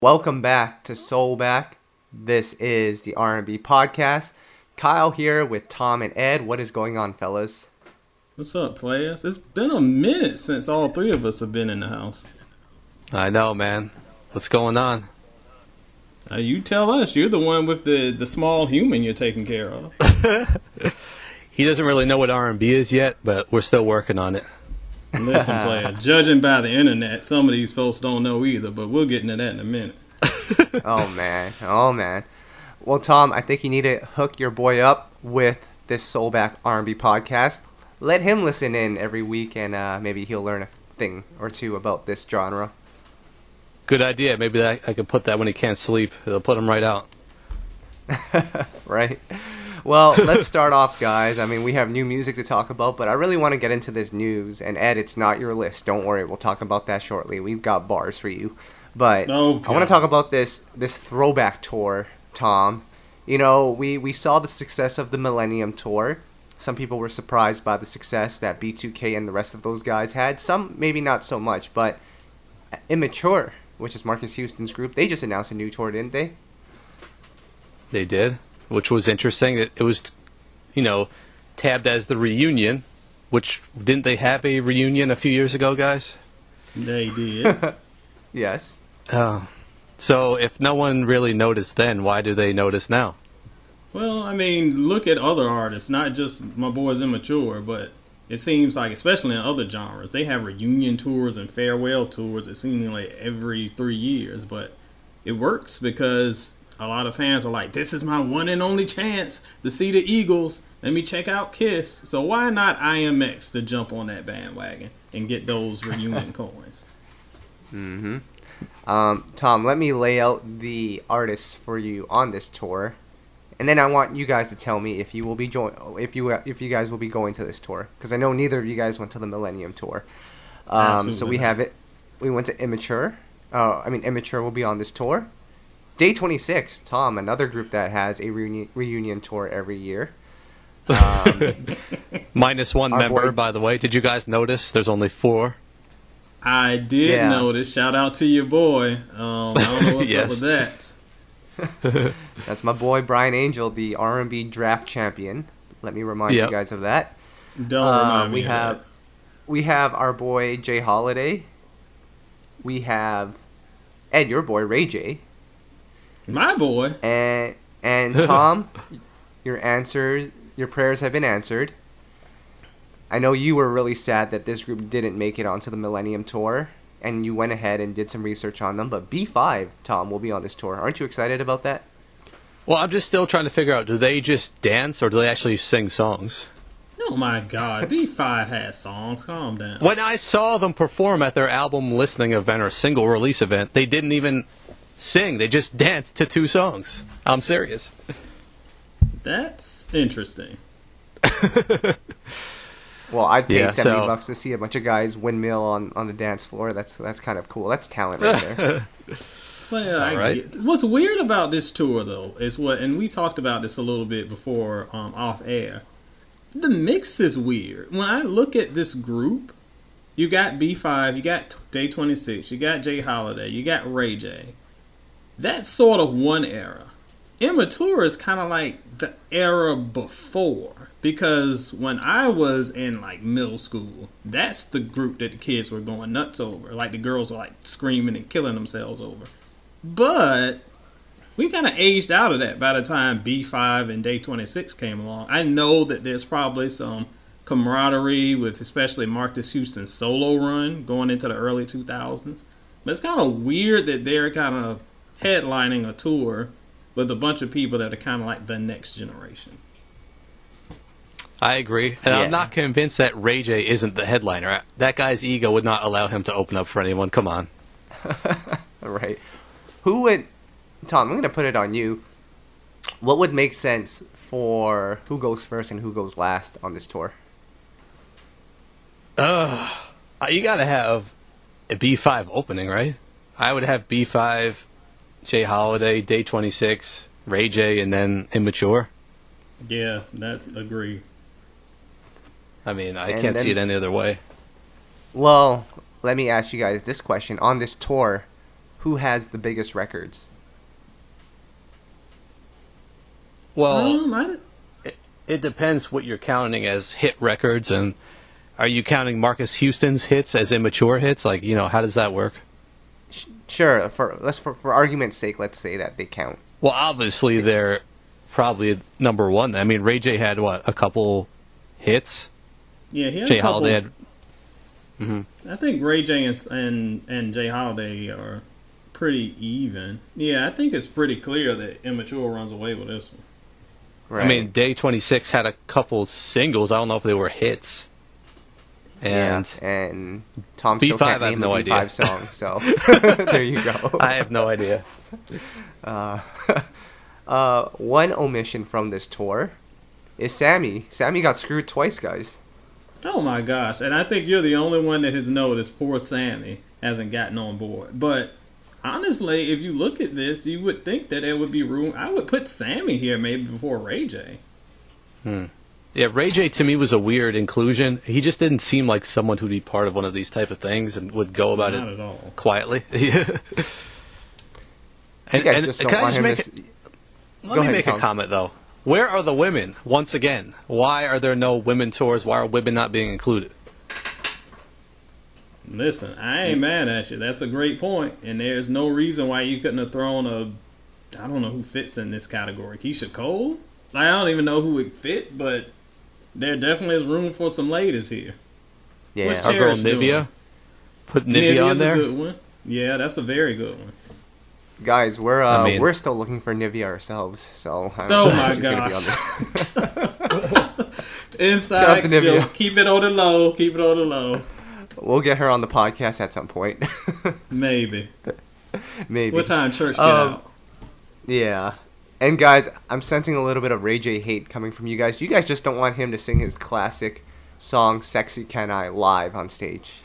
Welcome back to Soul Back. This is the R&B podcast. Kyle here with Tom and Ed. What is going on, fellas? What's up, players? It's been a minute since all three of us have been in the house. I know, man. What's going on? Uh, you tell us. You're the one with the, the small human you're taking care of. He doesn't really know what R&B is yet, but we're still working on it. Listen, player. Judging by the internet, some of these folks don't know either, but we'll get into that in a minute. oh man, oh man. Well, Tom, I think you need to hook your boy up with this Soulback R&B podcast. Let him listen in every week, and uh, maybe he'll learn a thing or two about this genre. Good idea. Maybe that, I could put that when he can't sleep. It'll put him right out. right? Well, let's start off, guys. I mean, we have new music to talk about, but I really want to get into this news. And Ed, it's not your list. Don't worry, we'll talk about that shortly. We've got bars for you. But Okay. I want to talk about this this throwback tour, Tom. You know, we we saw the success of the Millennium Tour. Some people were surprised by the success that B2K and the rest of those guys had. Some maybe not so much, but Immature, which is Marques Houston's group, they just announced a new tour, didn't they? They did, which was interesting. It, it was, you know, tabbed as the reunion, which didn't they have a reunion a few years ago, guys? They did. Yes. Oh. So if no one really noticed then, why do they notice now? well, I mean, look at other artists, not just my boys immature, but it seems like, especially in other genres, they have reunion tours and farewell tours. It seems like every three years, but it works because a lot of fans are like, "This is my one and only chance to see the Eagles. Let me check out Kiss." So why not IMX to jump on that bandwagon and get those reunion coins? Mm-hmm. Um, Tom, let me lay out the artists for you on this tour, and then I want you guys to tell me if you will be join if you if you guys will be going to this tour because I know neither of you guys went to the Millennium Tour. Um, so we have it. We went to Immature. Uh, I mean, Immature will be on this tour. Day 26, Tom, another group that has a reunion, reunion tour every year. Um, Minus one member, boy- by the way. Did you guys notice? There's only four. I did Yeah. notice. Shout out to your boy. Um, I don't know what's Yes. up with that. that's my boy Brian Angel, the R&B draft champion. Let me remind Yep. you guys of that. Don't Uh, remind me we of have that. we have our boy J. Holiday. We have Ed, your boy Ray J, my boy. and and Tom. your answers, your prayers have been answered. I know you were really sad that this group didn't make it onto the Millennium Tour, and you went ahead and did some research on them. But B5, Tom, will be on this tour. Aren't you excited about that? Well, I'm just still trying to figure out, do they just dance or do they actually sing songs? Oh my God, B5 has songs. Calm down. When I saw them perform at their album listening event or single release event, they didn't even sing. They just danced to two songs. I'm serious. That's interesting. Well, I'd pay Yeah, seventy so- bucks to see a bunch of guys windmill on, on the dance floor. That's that's kind of cool. That's talent right there. Well, I right. get, what's weird about this tour though is what, and we talked about this a little bit before um, off air. The mix is weird. When I look at this group, you got B5, you got Day 26, you got J. Holiday, you got Ray J. That's sort of one era. Immature is kind of like the era before because when I was in like middle school, that's the group that the kids were going nuts over. Like the girls were like screaming and killing themselves over. But we kind of aged out of that by the time B5 and Day 26 came along. I know that there's probably some camaraderie with especially Marques Houston's solo run going into the early 2000s. But it's kind of weird that they're kind of headlining a tour with a bunch of people that are kind of like the next generation. I agree. And Yeah. I'm not convinced that Ray J isn't the headliner. That guy's ego would not allow him to open up for anyone. Come on. right. Who would Tom, I'm gonna put it on you. What would make sense for who goes first and who goes last on this tour? Uh, you got to have a B5 opening, right? I would have B5, J. Holiday, Day 26, Ray J, and then Immature. Yeah, that agree. I mean, I And can't see it any other way. Well, let me ask you guys this question. On this tour, who who has the biggest records? Well, Um, I- it depends what you're counting as hit records, and are you counting Marques Houston's hits as immature hits? Like, you know, how does that work? Sh- Sure, for let's for, for argument's sake, let's say that they count. Well, obviously they're probably number one. I mean, Ray J had what a couple hits. yeah, he had Jay a couple, Holiday had. Mm-hmm. I think Ray J and, and and J. Holiday are pretty even. Yeah, I think it's pretty clear that Immature runs away with this one. Right. I mean, Day Twenty Six had a couple singles. I don't know if they were hits. And yeah, and Tom still B5 I can't have name no the idea. B5 song, so there you go. I have no idea. Uh, uh, one omission from this tour is Sammy. Sammy got screwed twice, guys. Oh my gosh! And I think you're the only one that has noticed poor Sammy hasn't gotten on board. But honestly, if you look at this, you would think that there would be room. I would put Sammy here maybe before Ray J. Yeah, Ray J to me was a weird inclusion. He just didn't seem like someone who'd be part of one of these type of things and would go about Not it at all. quietly. You guys just don't can I want just him make to. a- s- Let Go me ahead, make Tom. a comment though. Where are the women? Once again, why are there no women tours? Why are women not being included? Listen, I ain't mad at you. That's a great point, and there's no reason why you couldn't have thrown a. I don't know who fits in this category. Keyshia Cole. I don't even know who would fit, but there definitely is room for some ladies here. Yeah. What's Our girl Cherish doing? Nivea. Put Nivea Nivea's on a there. good one. Yeah, that's a very good one. Guys, we're uh, I mean- we're still looking for Nivea ourselves, so. I don't Oh know my if she's gonna be on gosh. Inside Shout out to Nivea. joke. Keep it on the low. Keep it on the low. We'll get her on the podcast at some point, Maybe. maybe. What time church get Um, out? Yeah. And guys, I'm sensing a little bit of Ray J hate coming from you guys. You guys just don't want him to sing his classic song "Sexy Can I" live on stage.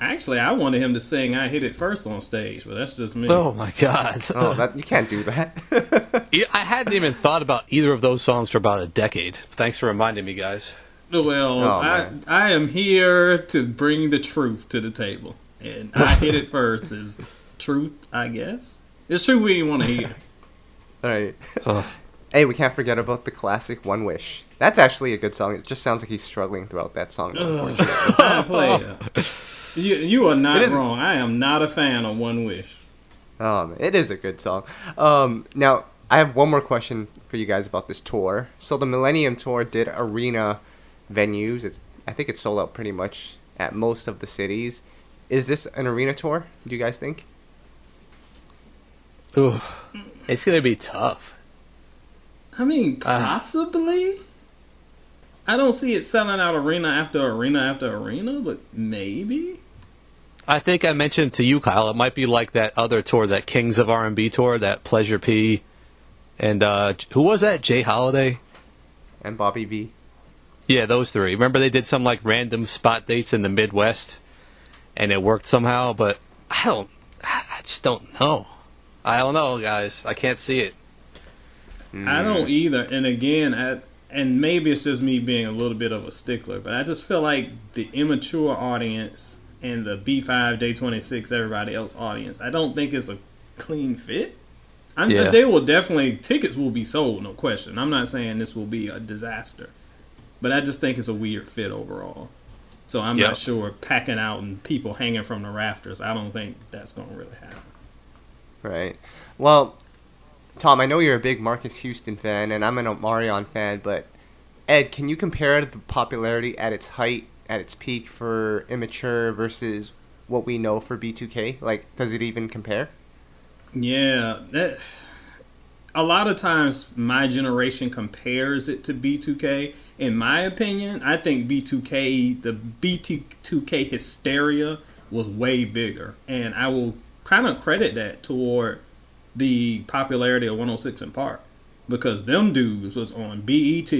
Actually, I wanted him to sing "I Hit It First on stage, but that's just me. Oh my god! Oh, that you can't do that. Yeah, I hadn't even thought about either of those songs for about a decade. Thanks for reminding me, guys. Well, Oh, I. I am here to bring the truth to the table. And I hit it first is truth, I guess. It's true we didn't want to hear. All right. Ugh. Hey, we can't forget about the classic "One Wish." That's actually a good song. It just sounds like he's struggling throughout that song. unfortunately. Play. You, you are not It is- wrong. I am not a fan of One Wish. Um, it is a good song. Um, now I have one more question for you guys about this tour. So the Millennium Tour did arena venues. It's I think it's sold out pretty much at most of the cities. Is this an arena tour? Do you guys think? Ooh, it's gonna be tough. I mean, Uh. possibly. I don't see it selling out arena after arena after arena, but maybe. I think I mentioned to you, Kyle. It might be like that other tour, that Kings of R and B tour, that Pleasure P, and uh, who was that? J. Holiday. And Bobby V. Yeah, those three. Remember they did some like random spot dates in the Midwest, and it worked somehow. But I don't. I I just don't know. I don't know, guys. I can't see it. I don't either. And again, I, and maybe it's just me being a little bit of a stickler, but I just feel like the immature audience and the B5 Day 26 everybody else audience, I don't think it's a clean fit. I'm, Yeah. They will definitely tickets will be sold, no question. I'm not saying this will be a disaster, but I just think it's a weird fit overall. So I'm Yep. not sure packing out and people hanging from the rafters. I don't think that's going to really happen. Right. Well, Tom, I know you're a big Marques Houston fan, and I'm an Omarion fan, but Ed, can you compare the popularity at its height, at its peak for Immature versus what we know for B2K? Like, does it even compare? Yeah, that a lot of times my generation compares it to B2K. In my opinion, I think B2K, the B2K hysteria was way bigger, and I will kind of credit that toward the popularity of 106 & Park because them dudes was on BET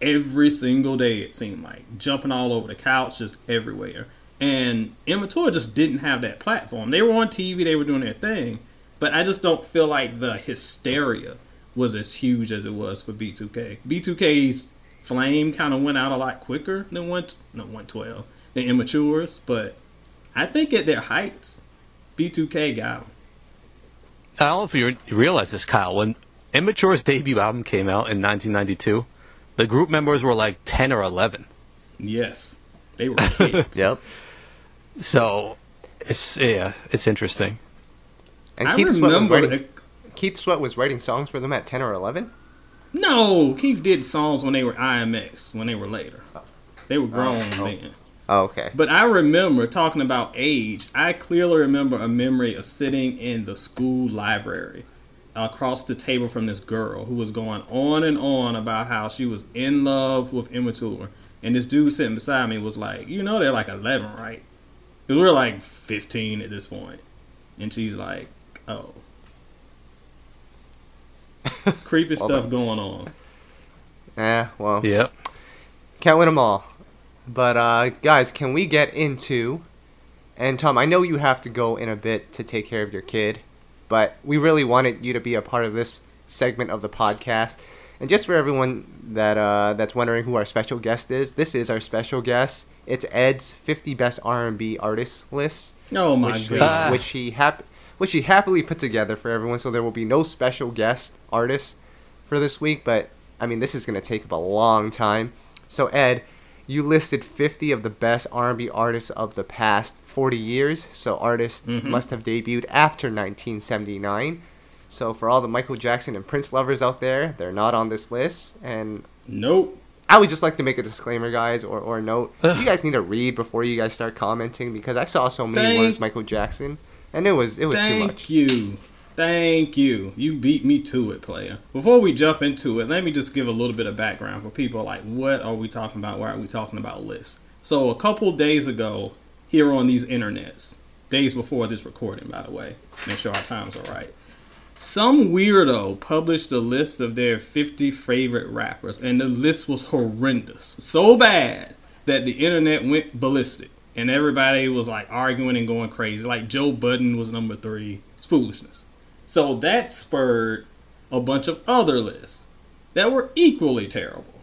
every single day. It seemed like jumping all over the couch, just everywhere. And Immature just didn't have that platform. They were on TV, they were doing their thing, but I just don't feel like the hysteria was as huge as it was for B2K. B2K's flame kind of went out a lot quicker than one, no, 112, than Immatures, but I think at their heights, B2K got them. I don't know if you, you realize this, Kyle. When Immature's debut album came out in 1992, the group members were like 10 or 11. Yes, they were kids. Yep. So it's yeah, it's interesting. And I Keith Sweat, was remember. writing, Keith Sweat was writing songs for them at 10 or 11? no, Keith did songs when they were IMX. When they were later, they were oh, grown oh. then. Oh, okay. But I remember talking about age. I clearly remember a memory of sitting in the school library across the table from this girl who was going on and on about how she was in love with Immature. And this dude sitting beside me was like, You know, they're like 11, right? 'Cause we're like 15 at this point. And she's like, Oh. Creepy Well stuff done. going on. Eh, well, Yep. can't win them all. But, uh, guys, can we get into. And, Tom, I know you have to go in a bit to take care of your kid, but we really wanted you to be a part of this segment of the podcast. And just for everyone that uh, that's wondering who our special guest is, this is our special guest. It's Ed's 50 best R&B artists list. Oh my which, he, god. which he hap- which he happily put together for everyone. So there will be no special guest artist for this week. But I mean, this is going to take up a long time. So Ed, you listed 50 of the best R&B artists of the past 40 years. So artists Mhm. must have debuted after 1979. So for all the Michael Jackson and Prince lovers out there, they're not on this list. And Nope. I would just like to make a disclaimer, guys, or, or note. Ugh. You guys need to read before you guys start commenting because I saw so many Thank- words Michael Jackson, and it was it was too much. Thank you. Thank you. You beat me to it, player. Before we jump into it, let me just give a little bit of background for people like what are we talking about? Why are we talking about lists? So a couple days ago, here on these internets, days before this recording, by the way, make sure our times are right. Some weirdo published a list of their 50 favorite rappers, and the list was horrendous. So bad that the internet went ballistic, and everybody was like arguing and going crazy. Like Joe Budden was number three. It's foolishness. So that spurred a bunch of other lists that were equally terrible.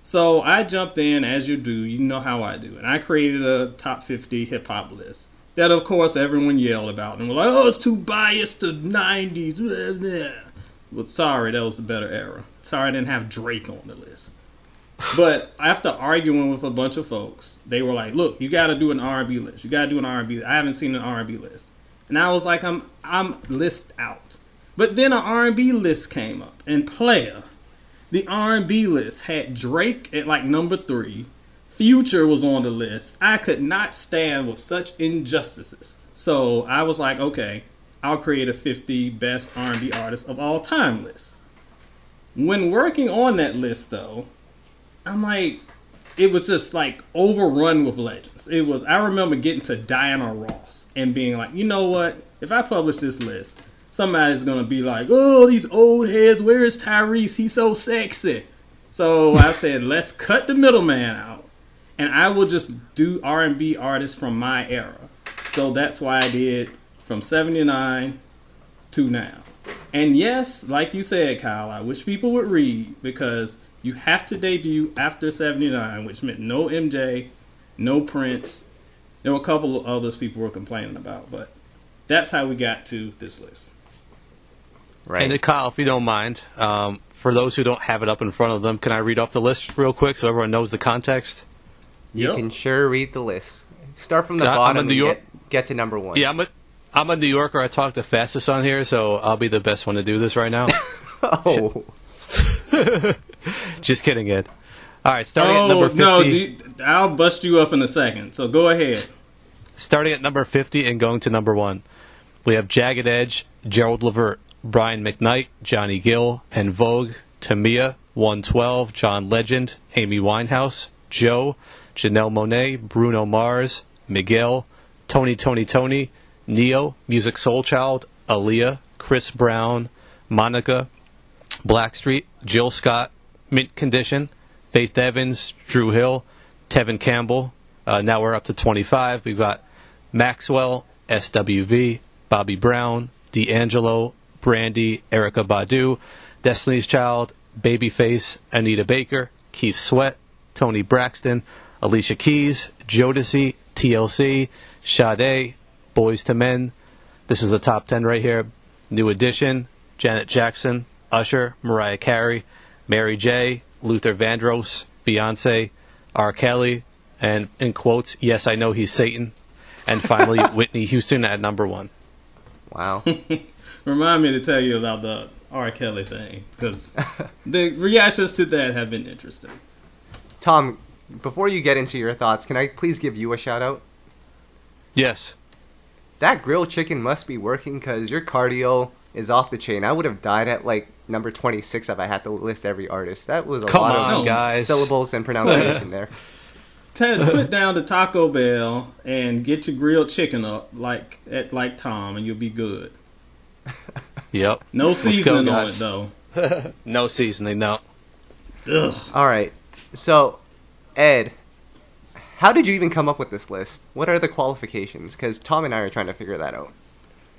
So I jumped in, as you do, you know how I do, and I created a top 50 hip hop list that, of course, everyone yelled about and were like, "Oh, it's too biased to '90s." blah, blah." Well, sorry, that was the better era. Sorry, I didn't have Drake on the list. But after arguing with a bunch of folks, they were like, "Look, you got to do an R&B list. You got to do an R&B. I haven't seen an R&B list." And I was like, "I'm I'm list out." But then an R&B list came up, and player, the R&B list had Drake at like number three. Future was on the list. I could not stand with such injustices. So I was like, okay, I'll create a 50 best R&B artists of all time list. When working on that list, though, I'm like, it was just like overrun with legends. It was. I remember getting to Diana Ross and being like, you know what? If I publish this list, somebody's gonna be like, oh, these old heads. Where is Tyrese? He's so sexy. So I said, let's cut the middleman out, and I will just do R&B artists from my era. So that's why I did from '79 to now. And yes, like you said, Kyle, I wish people would read because you have to debut after 79, which meant no MJ, no Prince. There were a couple of others people were complaining about, but that's how we got to this list. Right. And uh, Kyle, if you don't mind, um, for those who don't have it up in front of them, can I read off the list real quick so everyone knows the context? you Yep. can sure read the list. Start from the I'm bottom and York- get, get to number one. Yeah, I'm a I'm a New Yorker. I talk the fastest on here, so I'll be the best one to do this right now. oh, Just kidding, Ed. All right, starting at oh number 50. no, do- I'll bust you up in a second. So go ahead. Starting at number 50 and going to number 1. We have Jagged Edge, Gerald Levert, Brian McKnight, Johnny Gill, En Vogue, Tamia, 112, John Legend, Amy Winehouse, Joe, Janelle Monáe, Bruno Mars, Miguel, Tony! Toni! Toné!, Ne-Yo, Music Soul Child, Aaliyah, Chris Brown, Monica, Blackstreet, Jill Scott, Mint Condition, Faith Evans, Dru Hill, Tevin Campbell. Uh, now we're up to 25. We've got Maxwell, SWV, Bobby Brown, D'Angelo, Brandy, Erykah Badu, Destiny's Child, Babyface, Anita Baker, Keith Sweat, Toni Braxton, Alicia Keys, Jodeci, TLC, Sade, Boyz II Men. This is the top 10 right here. New Edition, Janet Jackson, Usher, Mariah Carey, Mary J, Luther Vandross, Beyonce, R. Kelly, and in quotes, yes, I know he's Satan, and finally Whitney Houston at number one. Wow. Remind me to tell you about the R. Kelly thing because the reactions to that have been interesting. Tom, before you get into your thoughts, can I please give you a shout out? Yes. That grilled chicken must be working because your cardio is off the chain. I would have died at like number 26 if I had to list every artist. That was a Come lot on, of guys. syllables and pronunciation there. Ted, put down the Taco Bell and get your grilled chicken up like at like Tom, and you'll be good. Yep. No Let's go, seasoning on it though. No seasoning, no. Ugh. All right. So, Ed, how did you even come up with this list? What are the qualifications? Because Tom and I are trying to figure that out.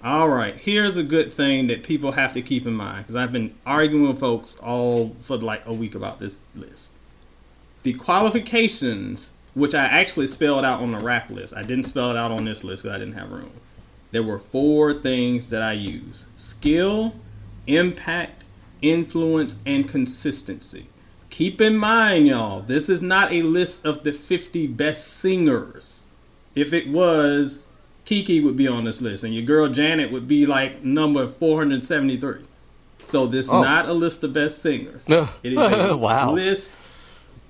All right, here's a good thing that people have to keep in mind because I've been arguing with folks all for like a week about this list. The qualifications, which I actually spelled out on the rap list, I didn't spell it out on this list because I didn't have room. There were four things that I use skill, impact, influence, and consistency. Keep in mind, y'all, this is not a list of the 50 best singers. If it was, Kiki would be on this list, and your girl Janet would be like number 473. So this is Oh. not a list of best singers. No. It is a Wow. list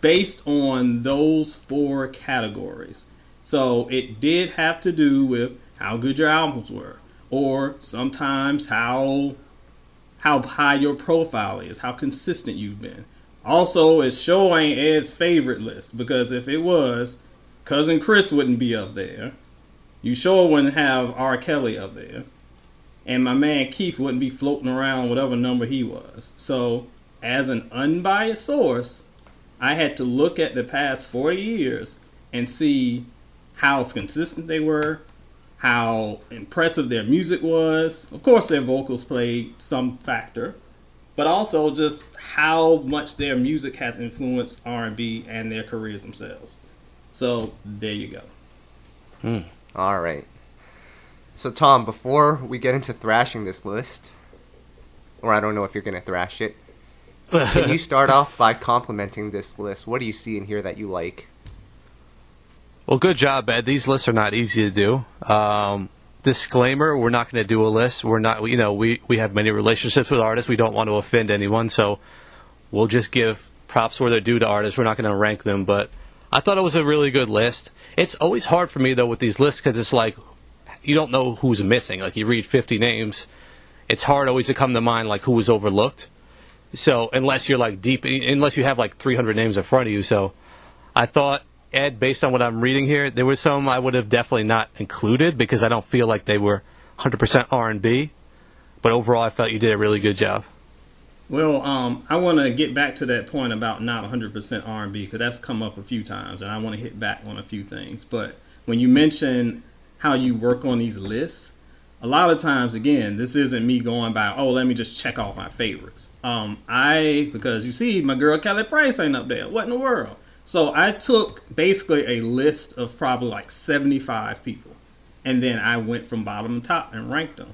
based on those four categories. So it did have to do with how good your albums were, or sometimes how how high your profile is, how consistent you've been. Also, it's showing Ed's favorite list because if it was, cousin Chris wouldn't be up there. You sure wouldn't have R. Kelly up there. And my man Keith wouldn't be floating around whatever number he was. So, as an unbiased source, I had to look at the past 40 years and see how consistent they were, how impressive their music was. Of course, their vocals played some factor, but also just how much their music has influenced R&B and their careers themselves. So, there you go. Hmm. All right. So, Tom, before we get into thrashing this list, or I don't know if you're going to thrash it, can you start off by complimenting this list? What do you see in here that you like? Well, good job, Ed. These lists are not easy to do. Um, disclaimer: We're not going to do a list. We're not. You know, we we have many relationships with artists. We don't want to offend anyone, so we'll just give props where they're due to artists. We're not going to rank them, but I thought it was a really good list. It's always hard for me though with these lists because it's like you don't know who's missing. Like you read 50 names, it's hard always to come to mind like who was overlooked. So unless you're like deep, unless you have like 300 names in front of you, so I thought Ed, based on what I'm reading here, there were some I would have definitely not included because I don't feel like they were 100% R&B. But overall, I felt you did a really good job. Well, um, I want to get back to that point about not 100% R&B because that's come up a few times, and I want to hit back on a few things. But when you mention how you work on these lists, a lot of times, again, this isn't me going by, oh, let me just check off my favorites. Um, I because you see, my girl Kelly Price ain't up there. What in the world? So I took basically a list of probably like 75 people, and then I went from bottom to top and ranked them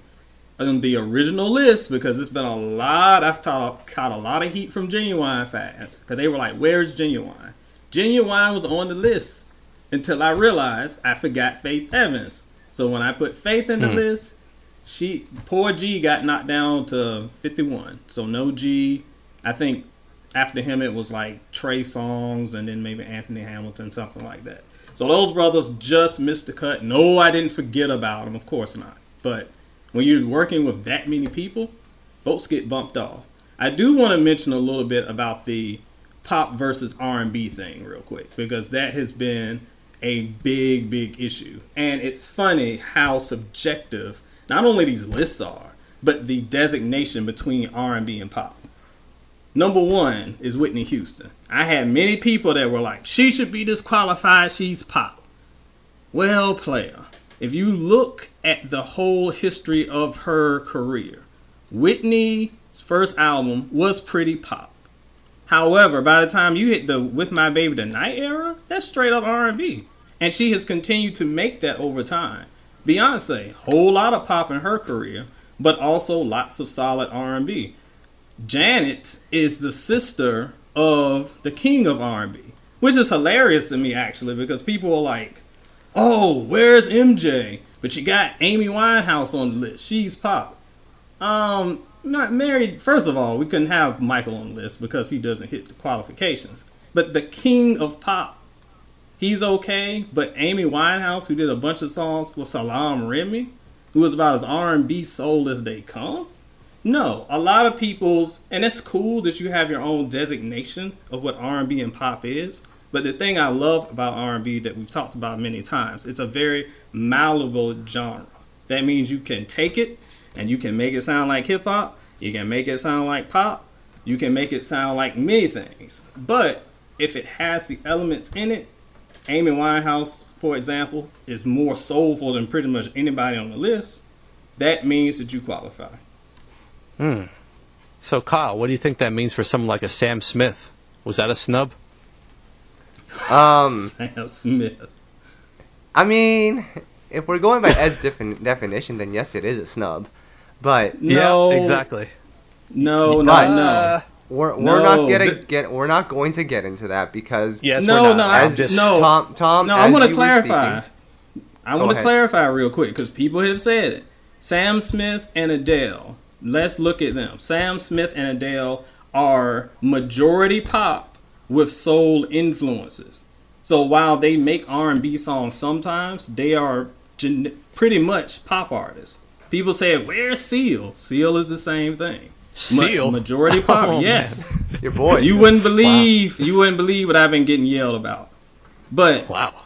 on the original list because it's been a lot. I've caught, caught a lot of heat from Ginuwine fans because they were like, "Where's Ginuwine?" Ginuwine was on the list until I realized I forgot Faith Evans. So when I put Faith in the Hmm. list, she poor G got knocked down to 51. So no G. I think after him it was like Trey Songz and then maybe Anthony Hamilton, something like that. So those brothers just missed the cut. No, I didn't forget about them. Of course not. But when you're working with that many people, votes get bumped off. I do want to mention a little bit about the pop versus R&B thing real quick because that has been a big big issue. And it's funny how subjective not only these lists are, but the designation between R&B and pop. Number 1 is Whitney Houston. I had many people that were like, "She should be disqualified, she's pop." Well, player, if you look at the whole history of her career, Whitney's first album was pretty pop. However, by the time you hit the "With My Baby Tonight" era, that's straight up R&B, and she has continued to make that over time. Beyonce, whole lot of pop in her career, but also lots of solid R&B. Janet is the sister of the king of R&B, which is hilarious to me actually because people are like, "Oh, where's MJ?" But you got Amy Winehouse on the list. She's pop. Um, not married. First of all, we couldn't have Michael on the list because he doesn't hit the qualifications. But the king of pop, he's okay. But Amy Winehouse, who did a bunch of songs with Salaam Remi, who was about as R&B soul as they come. No, a lot of people's, and it's cool that you have your own designation of what R&B and pop is. But the thing I love about R&B that we've talked about many times, it's a very malleable genre. That means you can take it and you can make it sound like hip hop, you can make it sound like pop, you can make it sound like many things. But if it has the elements in it, Amy Winehouse, for example, is more soulful than pretty much anybody on the list. That means that you qualify. Hmm. So, Kyle, what do you think that means for someone like a Sam Smith? Was that a snub? Um, Sam Smith. I mean, if we're going by Ed's defin- definition, then yes, it is a snub. But No, Yeah, exactly. No, no, But- no. we're, we're No, not getting th- get we're not going to get into that because Yes, No, we're not. no, I'm as just no. Tom Tom No, I want to clarify. speaking- I want to clarify real quick because people have said it. Sam Smith and Adele. Let's look at them. Sam Smith and Adele are majority pop with soul influences. So while they make R&B songs sometimes, they are gen- pretty much pop artists. People say, "Where's Seal?" Seal is the same thing. Ma- Seal? majority pop. Oh, yes. your boy. You wouldn't believe you wouldn't believe what I've been getting yelled about. But Wow.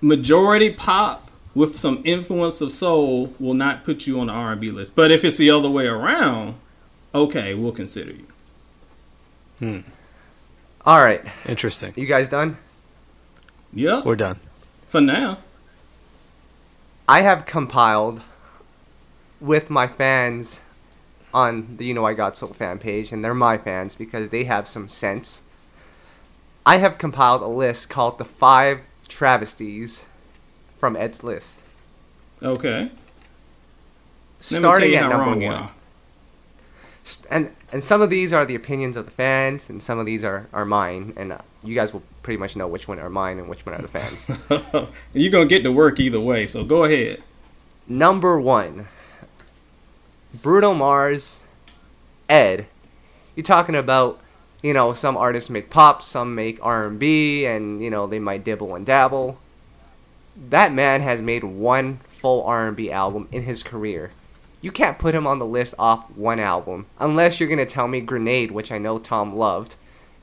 majority pop with some influence of soul will not put you on the R&B list. But if it's the other way around, okay, we'll consider you. Hmm. All right, Interesting. you guys done? Yep. We're done. For now. I have compiled with my fans on the You Know I Got Soul fan page, and they're my fans because they have some sense. I have compiled a list called the five travesties from Ed's list. Okay. Starting at number one. And and some of these are the opinions of the fans, and some of these are, are mine, and uh, you guys will pretty much know which one are mine and which one are the fans. You're to get to work either way, so go ahead. Number one, Bruno Mars, Ed. You're talking about, you know, some artists make pop, some make R&B, and you know they might dibble and dabble. That man has made one full R&B album in his career. You can't put him on the list off one album unless you're gonna tell me Grenade, which I know Tom loved.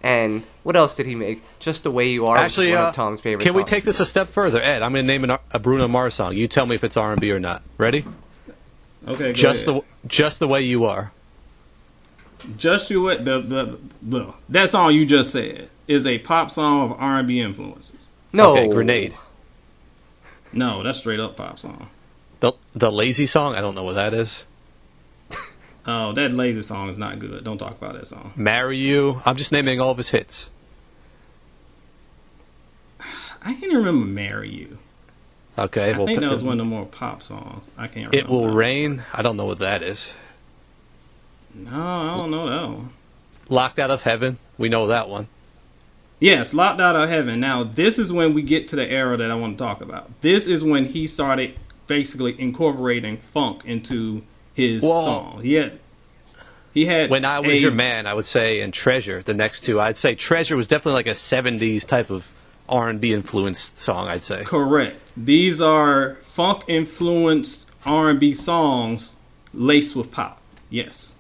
And what else did he make? Just the way you are. Actually, one uh, of Tom's favorite. can we take this a step further, Ed? I'm going to name an, a Bruno Mars song. You tell me if it's R&B or not. Ready? Okay, go Just ahead. the just the way you are. Just you what the, the the that song you just said is a pop song of R&B influences. No Okay, Grenade. No, that's straight up pop song. The the lazy song. I don't know what that is. Oh, that lazy song is not good. Don't talk about that song. Marry you. I'm just naming all of his hits. I can't remember "Marry You." Okay. I well, think that was one of the more pop songs. I can't remember. It will rain. I don't know what that is. No, I don't know that one. Locked out of heaven. We know that one. Yes, Locked Out of Heaven. Now, this is when we get to the era that I want to talk about. This is when he started basically incorporating funk into his Whoa. song. He had, he had When I was a- your man, I would say, and Treasure. The next two, I'd say Treasure was definitely like a '70s type of R&B influenced song. I'd say. Correct. These are funk influenced R&B songs laced with pop. Yes.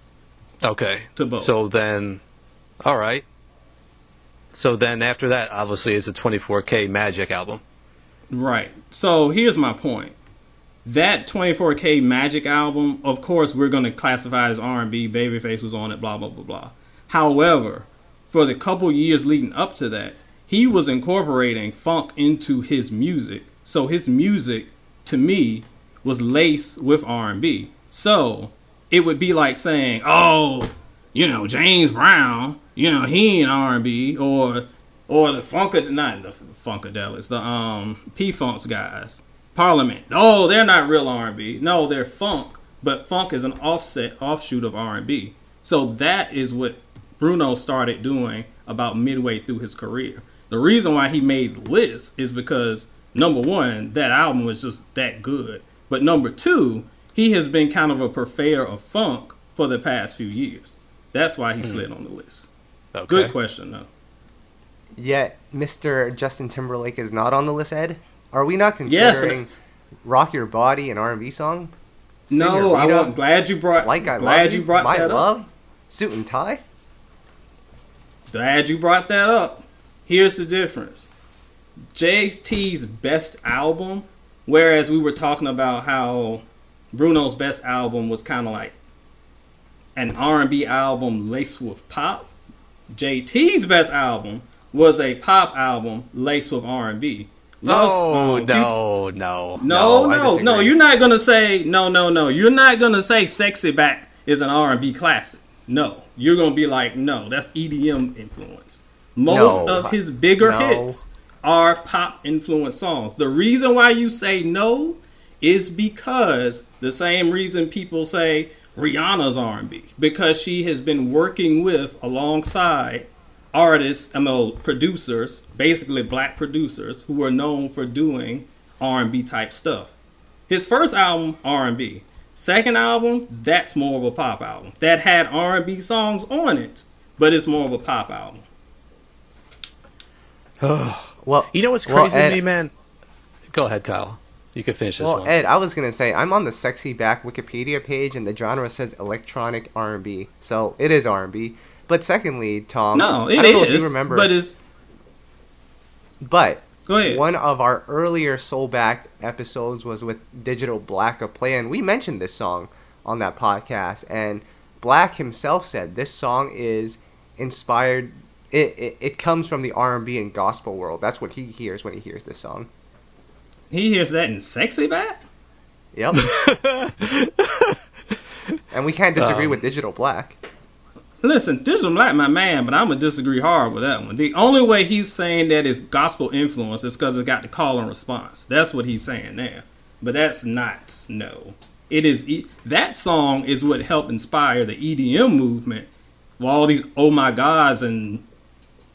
Okay. To both. So then, all right. So then after that, obviously, is the 24K Magic album. Right. So here's my point. That 24K Magic album, of course, we're going to classify as R&B. Babyface was on it. Blah blah blah blah. However, for the couple years leading up to that, he was incorporating funk into his music. So his music, to me, was laced with R&B. So it would be like saying, "Oh, you know, James Brown, you know, he ain't R&B," or or the Funkad, not the Funkadelics, the um P Funks guys, Parliament. Oh, they're not real R&B. No, they're funk but funk is an offset offshoot of R&B. So that is what Bruno started doing about midway through his career. The reason why he made the list is because number one, that album was just that good. But number two, he has been kind of a purveyor of funk for the past few years. That's why he Hmm. slid on the list. Okay. Good question though. Yet, Mr. Justin Timberlake is not on the list, Ed? Are we not Yes. considering Rock Your Body an R&B song? No, I want. Glad you brought. Like I glad Love you brought My that Love? up. Suit and Tie? Glad you brought that up. Here's the difference. JT's best album, whereas we were talking about how Bruno's best album was kind of like an R&B album laced with pop. JT's best album was a pop album laced with R&B. You- no, no, no, no, no. You're not gonna say no, no, no. You're not gonna say "Sexy Back" is an R&B classic. No, you're gonna be like, no, that's EDM influence. Most No. of his bigger No. hits are pop influenced songs. The reason why you say no is because the same reason people say Rihanna's R&B because she has been working with alongside artists, I mean producers, basically black producers who were known for doing R&B type stuff. His first album R&B, second album that's more of a pop album that had R&B songs on it, but it's more of a pop album. Well, You know what's well, crazy Ed, to me, man? Go ahead, Kyle. You can finish this Well, one. Ed, I was gonna say I'm on the Sexy Back Wikipedia page, and the genre says electronic R&B, so it is R&B. But secondly, Tom, no, it I don't know is, if you remember, but it's but go ahead. one of our earlier Soulback episodes was with Digital Black of Play, and we mentioned this song on that podcast. And Black himself said this song is inspired. It, it, it comes from the R&B and gospel world. That's what he hears when he hears this song. He hears that in "Sexy Back." Yep. and we can't disagree Um, with Digital Black. Listen, Digital Black, my man, but I'm gonna disagree hard with that one. The only way he's saying that is gospel influence is because it's got the call and response. That's what he's saying there. But that's not no. It is that song is what helped inspire the EDM movement. While all these oh my gods and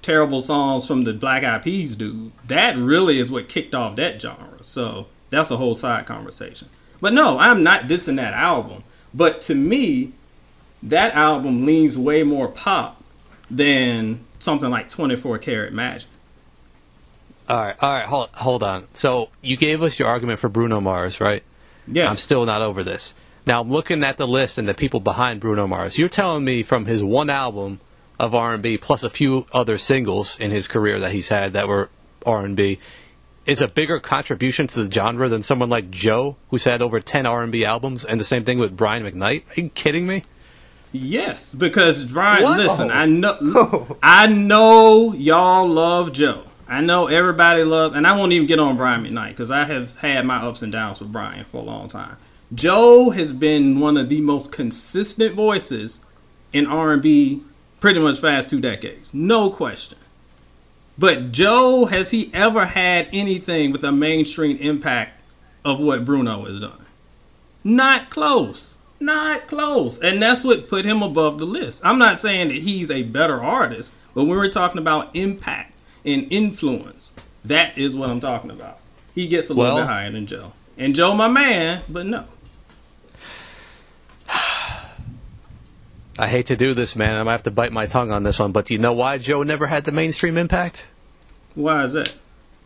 terrible songs from the Black Eyed Peas dude. that really is what kicked off that genre. So that's a whole side conversation. But no, I'm not dissing that album. But to me, that album leans way more pop than something like 24 Karat Magic. all right, all right, hold, hold on. So you gave us your argument for Bruno Mars, right? Yeah. I'm still not over this. Now I'm looking at the list and the people behind Bruno Mars. You're telling me from his one album of R&B plus a few other singles in his career that he's had that were R&B is a bigger contribution to the genre than someone like Joe who's had over 10 R&B albums and the same thing with Brian McKnight? Are you kidding me? Yes, because Brian, What? listen, I oh. know, I know y'all love Joe. I know everybody loves, and I won't even get on Brian McKnight because I have had my ups and downs with Brian for a long time. Joe has been one of the most consistent voices in R&B pretty much past two decades, no question. But Joe, has he ever had anything with a mainstream impact of what Bruno has done? Not close. Not close. And that's what put him above the list. I'm not saying that he's a better artist, but when we're talking about impact and influence, that is what I'm talking about. He gets a little Well- bit higher than Joe. And Joe, my man, but no. I hate to do this, man. I'm gonna have to bite my tongue on this one, but do you know why Joe never had the mainstream impact? Why is that?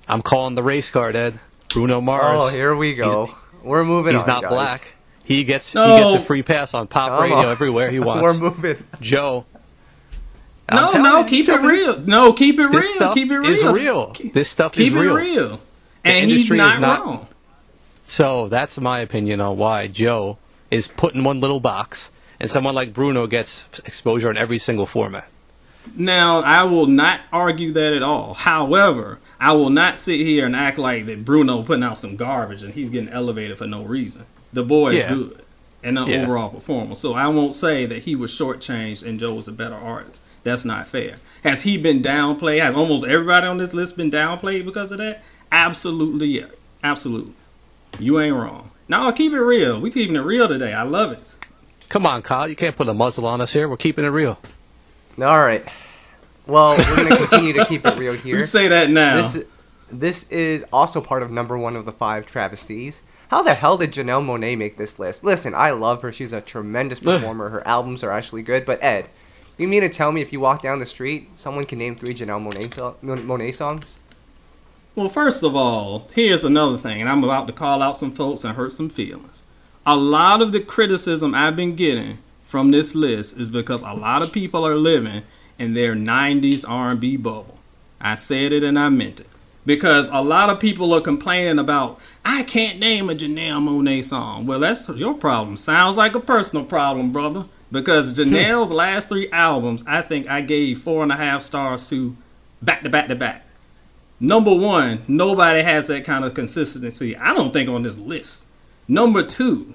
I'm calling the race card, Ed. Bruno Mars. Oh, here we go. We're moving He's on, not guys. black. He gets No. he gets a free pass on pop Come radio on. everywhere he wants. We're moving. Joe. I'm No, no, you, keep it real. No, keep it This real. stuff keep it real. This is real. Keep- This stuff Keep is it real. real. And he's industry is not, not- wrong. So that's my opinion on why Joe is put in one little box, and someone like Bruno gets exposure in every single format. Now, I will not argue that at all. However, I will not sit here and act like that Bruno putting out some garbage and he's getting elevated for no reason. The boy is Yeah. good and an Yeah. overall performer. So I won't say that he was shortchanged and Joe was a better artist. That's not fair. Has he been downplayed? Has almost everybody on this list been downplayed because of that? Absolutely, yeah. Absolutely. You ain't wrong. No, keep it real. We keeping it real today. I love it. Come on, Kyle. You can't put a muzzle on us here. We're keeping it real. All right. Well, we're going to continue to keep it real here. You say that now. This, this is also part of number one of the five travesties. How the hell did Janelle Monáe make this list? Listen, I love her. She's a tremendous performer. Her albums are actually good. But Ed, you mean to tell me if you walk down the street, someone can name three Janelle Monáe, so- Monáe songs? Well, first of all, here's another thing, and I'm about to call out some folks and hurt some feelings. A lot of the criticism I've been getting from this list is because a lot of people are living in their 90s R&B bubble. I said it and I meant it. Because a lot of people are complaining about, I can't name a Janelle Monáe song. Well, that's your problem. Sounds like a personal problem, brother. Because hmm. Janelle's last three albums, I think I gave four and a half stars to back to back to back number one, nobody has that kind of consistency. I don't think on this list. Number two,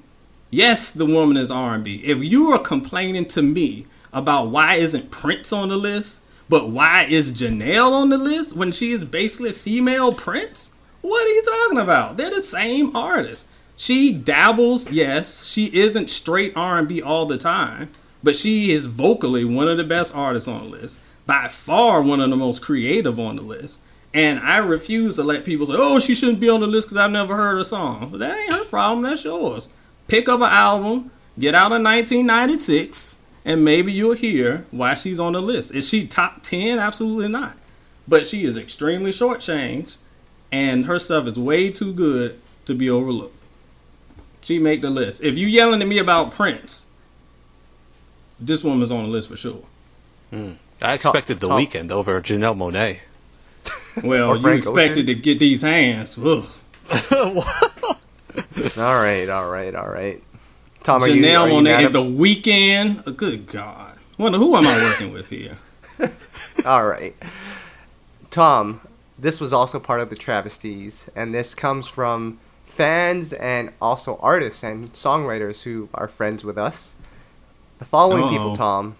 yes, the woman is R&B. If you are complaining to me about why isn't Prince on the list, but why is Janelle on the list when she is basically a female Prince? What are you talking about? They're the same artist. She dabbles, yes. She isn't straight R&B all the time, but she is vocally one of the best artists on the list. By far one of the most creative on the list. And I refuse to let people say, "Oh, she shouldn't be on the list because I've never heard her song." But that ain't her problem. That's yours. Pick up an album, get out of 1996, and maybe you'll hear why she's on the list. Is she top 10? Absolutely not. But she is extremely shortchanged, and her stuff is way too good to be overlooked. She make the list. If you yelling at me about Prince, this woman's on the list for sure. Mm. I expected the Weeknd over Janelle Monáe. Well, you expected Ocean? to get these hands. all right, all right, all right. Tom, Janelle you, on the, the Weeknd. Oh, good God. Wonder who am I working with here? all right. Tom, this was also part of the travesties, and this comes from fans and also artists and songwriters who are friends with us. The following Uh-oh. people, Tom,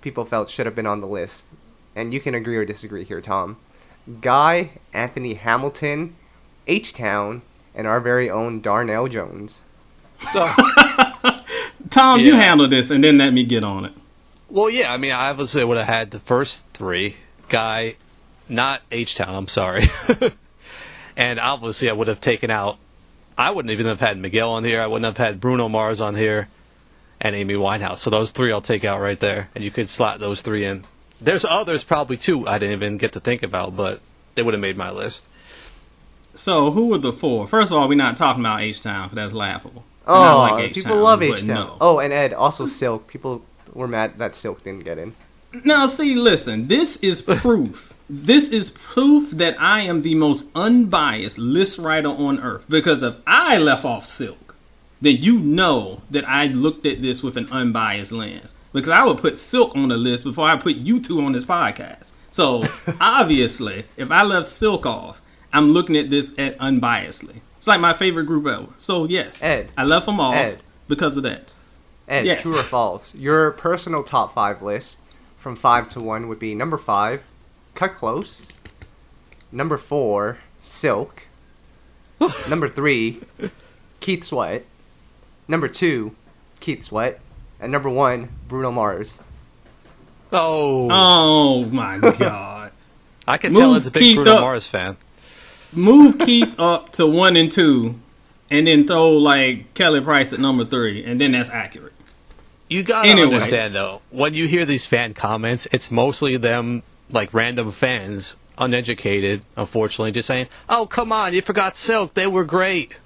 people felt should have been on the list, and you can agree or disagree here, Tom. Guy, Anthony Hamilton, H Town, and our very own Donell Jones. So, Tom, yeah. you handle this and then let me get on it. Well, yeah, I mean, I obviously would have had the first three. Guy, not H Town, I'm sorry. and obviously, I would have taken out, I wouldn't even have had Miguel on here. I wouldn't have had Bruno Mars on here and Amy Winehouse. So those three I'll take out right there. And you could slot those three in. There's others probably too I didn't even get to think about, but they would have made my list. So who were the four? First of all, we're not talking about H Town because that's laughable. Oh, like people love H Town. No. Oh, and Ed also Silk. People were mad that Silk didn't get in. Now, see, listen. This is proof. this is proof that I am the most unbiased list writer on earth. Because if I left off Silk, then you know that I looked at this with an unbiased lens because I would put Silk on the list before I put you two on this podcast. So obviously, if I left Silk off, I'm looking at this at unbiasedly. It's like my favorite group ever. So yes, Ed, I left them off Ed, because of that. Ed, yes. true or false? Your personal top five list from five to one would be number five, Kut Klose. Number four, Silk. number three, Keith Sweat. Number two, Keith Sweat. And number one, Bruno Mars. Oh. Oh my God. I can Move tell it's a big Keith Bruno up. Mars fan. Move Keith up to one and two, and then throw like Kelly Price at number three, and then that's accurate. You gotta anyway. understand though, when you hear these fan comments, it's mostly them like random fans, uneducated, unfortunately, just saying, "Oh, come on, you forgot Silk. They were great."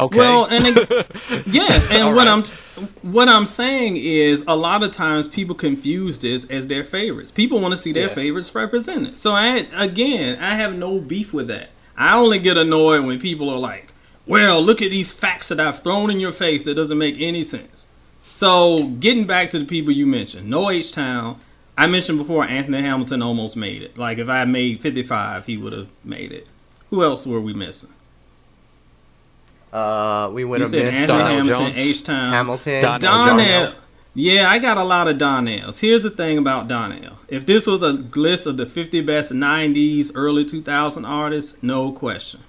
Okay. Well, and it, yes, and what right. I'm what I'm saying is a lot of times people confuse this as their favorites. People want to see their yeah. favorites represented. So I again, I have no beef with that. I only get annoyed when people are like, "Well, look at these facts that I've thrown in your face that doesn't make any sense." So, getting back to the people you mentioned, No H Town. I mentioned before Anthony Hamilton almost made it. Like if I made 55, he would have made it. Who else were we missing? Uh, we would have missed Anthony Hamilton, H Town, Hamilton, Donell. Donell. Yeah, I got a lot of Donells. Here's the thing about Donell. If this was a list of the 50 best 90s, early 2000 artists, no question.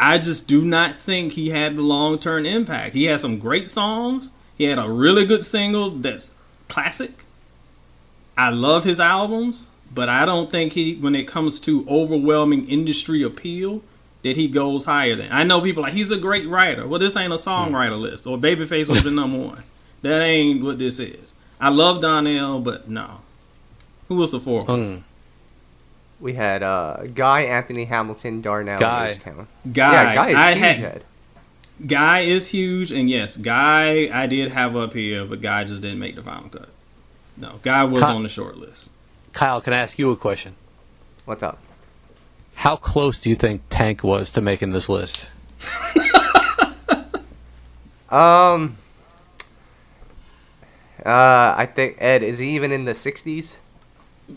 I just do not think he had the long term impact. He had some great songs. He had a really good single that's classic. I love his albums, but I don't think he, when it comes to overwhelming industry appeal, that he goes higher than. I know people like he's a great writer. Well, this ain't a songwriter hmm. list, or Babyface would have been number one. That ain't what this is. I love Donell, but no. Who was the fourth? Mm. We had uh, Guy, Anthony Hamilton, Donell, Guy. H-Town. Guy. Yeah, Guy is I huge had head. Guy is huge, and yes, Guy I did have up here, but Guy just didn't make the final cut. No, Guy was Huh. on the short list. Kyle, can I ask you a question? What's up? How close do you think Tank was to making this list? Um, uh, I think Ed is he even in the '60s?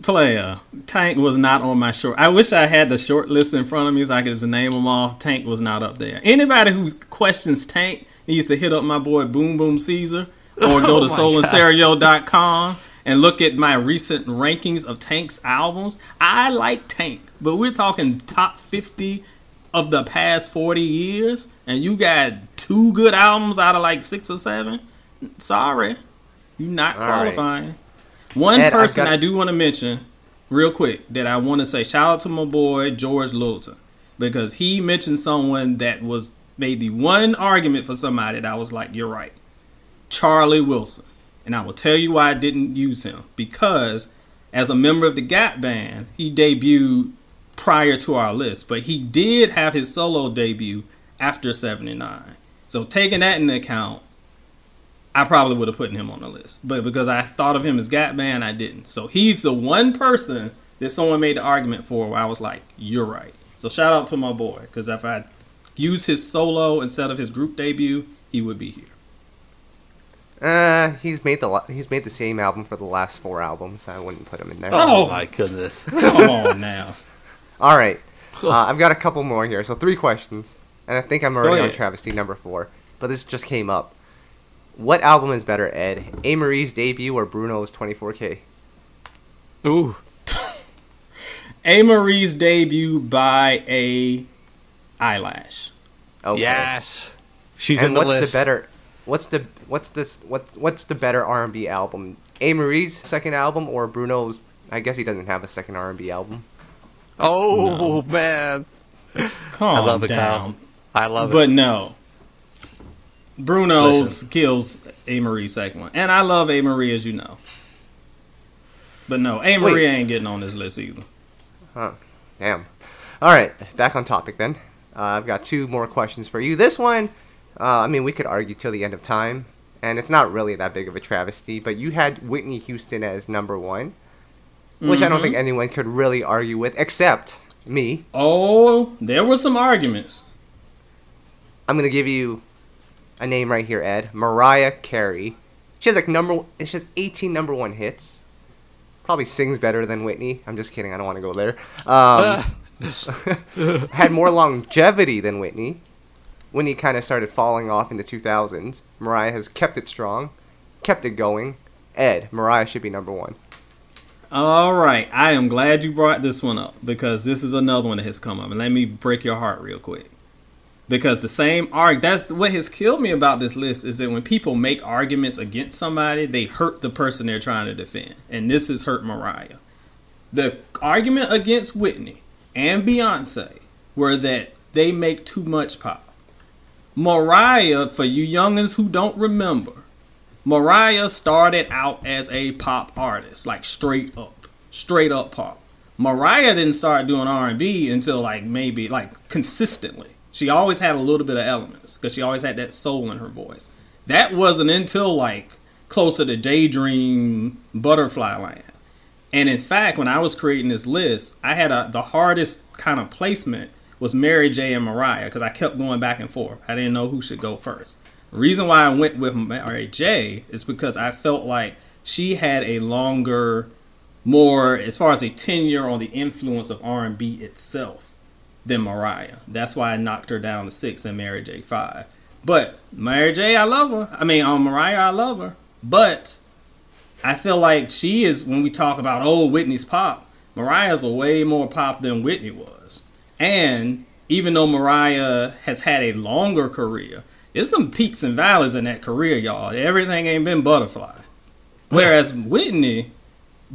Player Tank was not on my short. I wish I had the short list in front of me so I could just name them off. Tank was not up there. Anybody who questions Tank needs to hit up my boy Boom Boom Caesar or go to Oh my soulandstereo.com and look at my recent rankings of Tank's albums. I like Tank, but we're talking top 50 of the past 40 years, and you got two good albums out of like six or seven. Sorry, you're not All right. qualifying. One Ed, person got- I do want to mention real quick that I want to say shout out to my boy George Littleton because he mentioned someone that was made the one argument for somebody that I was like, you're right. Charlie Wilson. And I will tell you why I didn't use him. Because as a member of the Gap Band, he debuted prior to our list, but he did have his solo debut after 79. So taking that into account, I probably would have put him on the list. But because I thought of him as Gap Band, I didn't. So he's the one person that someone made the argument for where I was like, you're right. So shout out to my boy. Because if I use his solo instead of his group debut, he would be here. Uh, he's made the he's made the same album for the last four albums. I wouldn't put him in there. Oh. my goodness. Come on now. All right, uh, I've got a couple more here. So three questions, and I think I'm already on travesty number four. But this just came up. What album is better, Ed? A. Marie's debut or Bruno's 24K? Ooh. A. Marie's debut by a eyelash. Okay. Yes. She's in And the what's list. the better? What's the what's this what what's the better R&B album? A. Marie's second album or Bruno's? I guess he doesn't have a second R&B album. Oh man, Calm love it, down. I love it. But no. Bruno Listen. kills A. Marie second one. And I love A. Marie, as you know. But no, A. Marie ain't getting on this list either. Huh. Damn. All right, back on topic then. Uh, I've got two more questions for you. This one, uh, I mean, we could argue till the end of time, and it's not really that big of a travesty. But you had Whitney Houston as number one, which I don't think anyone could really argue with, except me. Oh, there were some arguments. I'm gonna give you a name right here, Ed. Mariah Carey. She has like number. She has 18 number one hits. Probably sings better than Whitney. I'm just kidding. I don't want to go there. Um, had more longevity than Whitney. Whitney kind of started falling off in the 2000s. Mariah has kept it strong, kept it going. Ed, Mariah should be number one. All right, I am glad you brought this one up because this is another one that has come up. And let me break your heart real quick. Because the same arg that's what has killed me about this list is that when people make arguments against somebody, they hurt the person they're trying to defend. And this has hurt Mariah. The argument against Whitney and Beyonce were that they make too much pop. Mariah, for you youngins who don't remember, Mariah started out as a pop artist, like straight up, straight up pop. Mariah didn't start doing R&B until like maybe like consistently. She always had a little bit of elements because she always had that soul in her voice. That wasn't until like closer to Daydream, Butterfly Land. And in fact, when I was creating this list, I had a the hardest kind of placement was Mary J and Mariah because I kept going back and forth. I didn't know who should go first. The reason why I went with Mary J is because I felt like she had a longer, more as far as a tenure on the influence of R and B itself than Mariah. That's why I knocked her down to six and Mary J five. But Mary J, I love her. I mean, on Mariah, I love her. But I feel like she is when we talk about oh Whitney's pop, Mariah's a way more pop than Whitney was. And even though Mariah has had a longer career, there's some peaks and valleys in that career, y'all. Everything ain't been butterfly. Whereas Whitney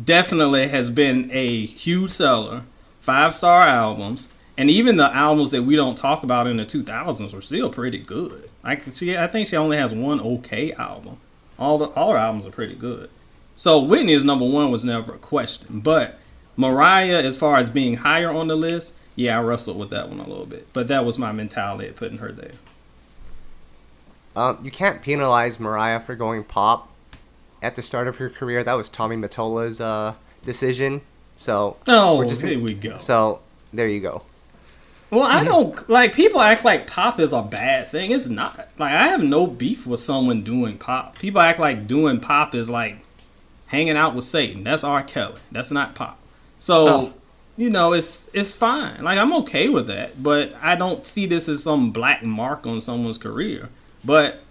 definitely has been a huge seller, five star albums, and even the albums that we don't talk about in the 2000s were still pretty good. I she, I think she only has one okay album. All the all her albums are pretty good. So Whitney is number one was never a question, but Mariah, as far as being higher on the list, yeah, I wrestled with that one a little bit, but that was my mentality of putting her there. Um, you can't penalize Mariah for going pop at the start of her career. That was Tommy Mottola's uh, decision. So oh, we're just gonna, here we go. So there you go. Well, I mm-hmm. don't like people act like pop is a bad thing. It's not. Like I have no beef with someone doing pop. People act like doing pop is like hanging out with Satan. That's R. Kelly. That's not pop. So, oh. you know, it's it's fine. Like I'm okay with that, but I don't see this as some black mark on someone's career. But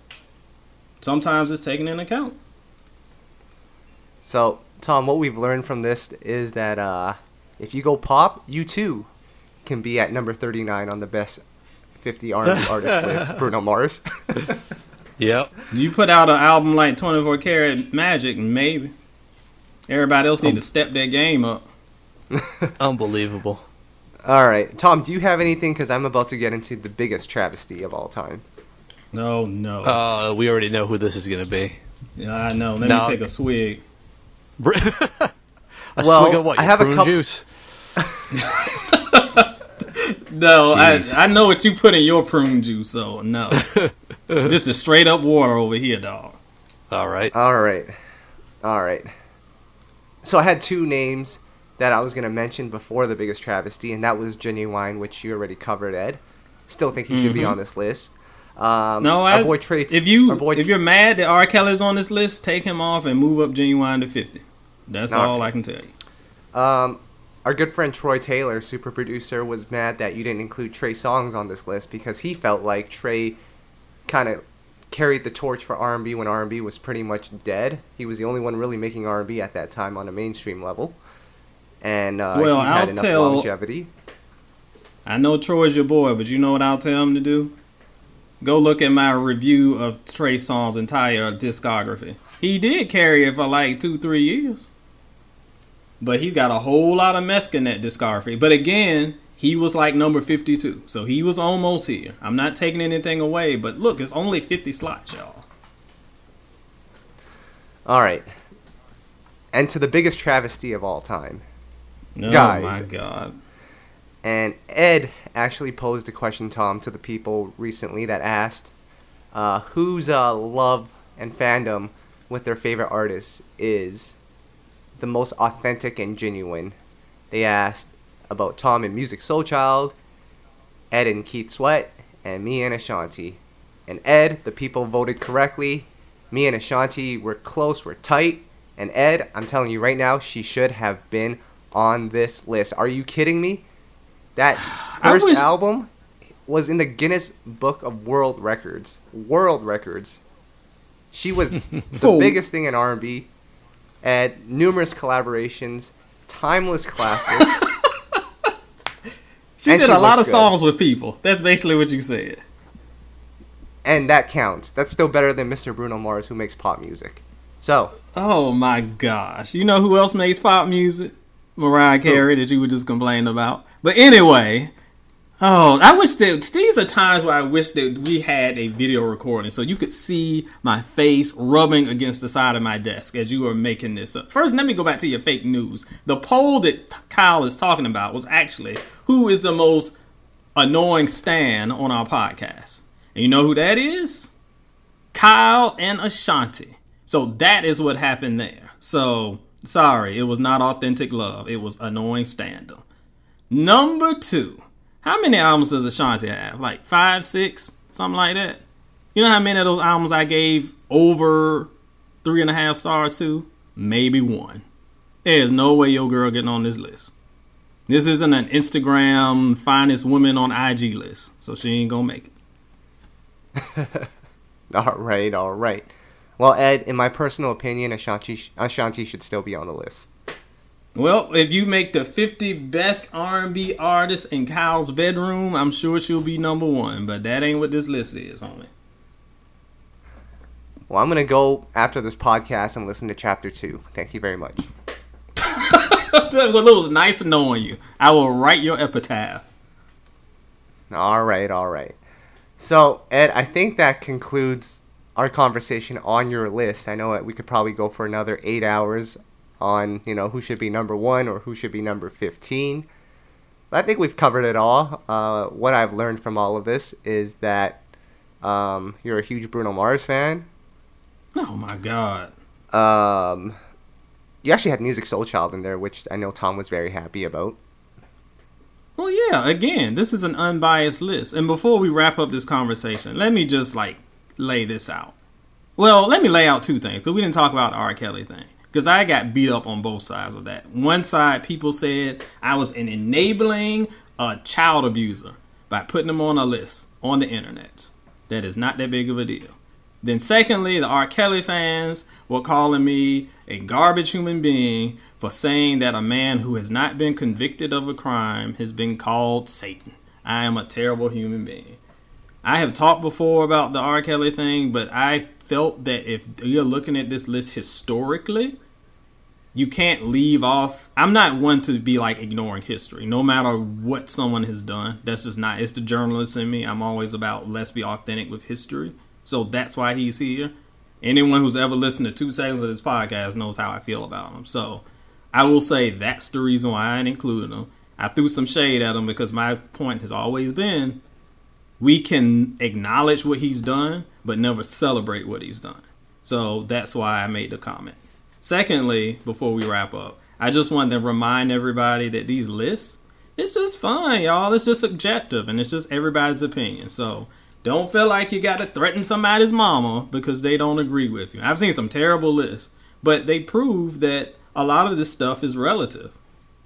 sometimes it's taken into account. So, Tom, what we've learned from this is that uh, if you go pop, you too can be at number 39 on the best 50 R&B artist list, Bruno Mars. yep. You put out an album like 24 Karat Magic, maybe. Everybody else need um, to step their game up. Unbelievable. All right, Tom, do you have anything? Because I'm about to get into the biggest travesty of all time. No, no. Uh, we already know who this is going to be. Yeah, I know. Let no. me take a swig. a well, swig of what? I have a couple. Juice. no, I I know what you put in your prune juice, so no. this is straight up water over here, dog. All right. All right. All right. So I had two names that I was going to mention before the biggest travesty, and that was Ginuwine, which you already covered, Ed. Still think he mm-hmm. should be mm-hmm. on this list. Um, no, I, boy Trey, if you boy, if you're mad that R. Kelly's on this list, take him off and move up Ginuwine to fifty. That's all I can tell you. Um, our good friend Troy Taylor, super producer, was mad that you didn't include Trey Songz on this list because he felt like Trey kind of carried the torch for R&B when R&B was pretty much dead. He was the only one really making R&B at that time on a mainstream level, and uh, well, he's I'll had enough tell, longevity. I know Troy's your boy, but you know what I'll tell him to do? Go look at my review of Trey Songz's entire discography. He did carry it for like two, three years. But he's got a whole lot of mess in that discography. But again, he was like number 52. So he was almost here. I'm not taking anything away, but look, it's only 50 slots, y'all. All right. And to the biggest travesty of all time. Oh Guys, my god. And Ed actually posed a question, Tom, to the people recently that asked uh, whose uh, love and fandom with their favorite artist is the most authentic and genuine. They asked about Tom and Musiq Soulchild, Ed and Keith Sweat, and me and Ashanti. And Ed, the people voted correctly. Me and Ashanti were close, we're tight. And Ed, I'm telling you right now, she should have been on this list. Are you kidding me? That first was... album was in the Guinness Book of World Records. World Records. She was the biggest thing in R&B. And numerous collaborations, timeless classics. she did she a lot of good. songs with people. That's basically what you said. And that counts. That's still better than Mr. Bruno Mars, who makes pop music. So. Oh my gosh! You know who else makes pop music? Mariah Carey that you were just complaining about. But anyway, oh, I wish that these are times where I wish that we had a video recording so you could see my face rubbing against the side of my desk as you were making this up. First, let me go back to your fake news. The poll that Kyle is talking about was actually who is the most annoying stan on our podcast. And you know who that is? Kyle and Ashanti. So that is what happened there. So Sorry, it was not authentic love. It was annoying stand Number two. How many albums does Ashanti have? Like five, six, something like that. You know how many of those albums I gave over three and a half stars to? Maybe one. There's no way your girl getting on this list. This isn't an Instagram finest women on IG list, so she ain't gonna make it. all right, all right. Well, Ed, in my personal opinion, Ashanti Ashanti should still be on the list. Well, if you make the 50 best R&B artists in Kyle's bedroom, I'm sure she'll be number one. But that ain't what this list is, homie. Well, I'm gonna go after this podcast and listen to chapter two. Thank you very much. well, it was nice knowing you. I will write your epitaph. All right, all right. So, Ed, I think that concludes our conversation on your list. I know we could probably go for another eight hours on, you know, who should be number one or who should be number 15. But I think we've covered it all. Uh, what I've learned from all of this is that um, you're a huge Bruno Mars fan. Oh my God. Um, you actually had Musiq Soulchild in there, which I know Tom was very happy about. Well, yeah, again, this is an unbiased list. And before we wrap up this conversation, let me just like lay this out. Well, let me lay out two things because we didn't talk about R. Kelly thing. Because I got beat up on both sides of that. One side, people said I was an enabling a child abuser by putting them on a list on the internet. That is not that big of a deal. Then, secondly, the R. Kelly fans were calling me a garbage human being for saying that a man who has not been convicted of a crime has been called Satan. I am a terrible human being. I have talked before about the R. Kelly thing, but I felt that if you're looking at this list historically, you can't leave off. I'm not one to be like ignoring history, no matter what someone has done. That's just not. It's the journalist in me. I'm always about let's be authentic with history. So that's why he's here. Anyone who's ever listened to two seconds of this podcast knows how I feel about him. So I will say that's the reason why I included him. I threw some shade at him because my point has always been we can acknowledge what he's done, but never celebrate what he's done. So that's why I made the comment. Secondly, before we wrap up, I just wanted to remind everybody that these lists, it's just fun, y'all. It's just subjective and it's just everybody's opinion. So don't feel like you got to threaten somebody's mama because they don't agree with you. I've seen some terrible lists, but they prove that a lot of this stuff is relative.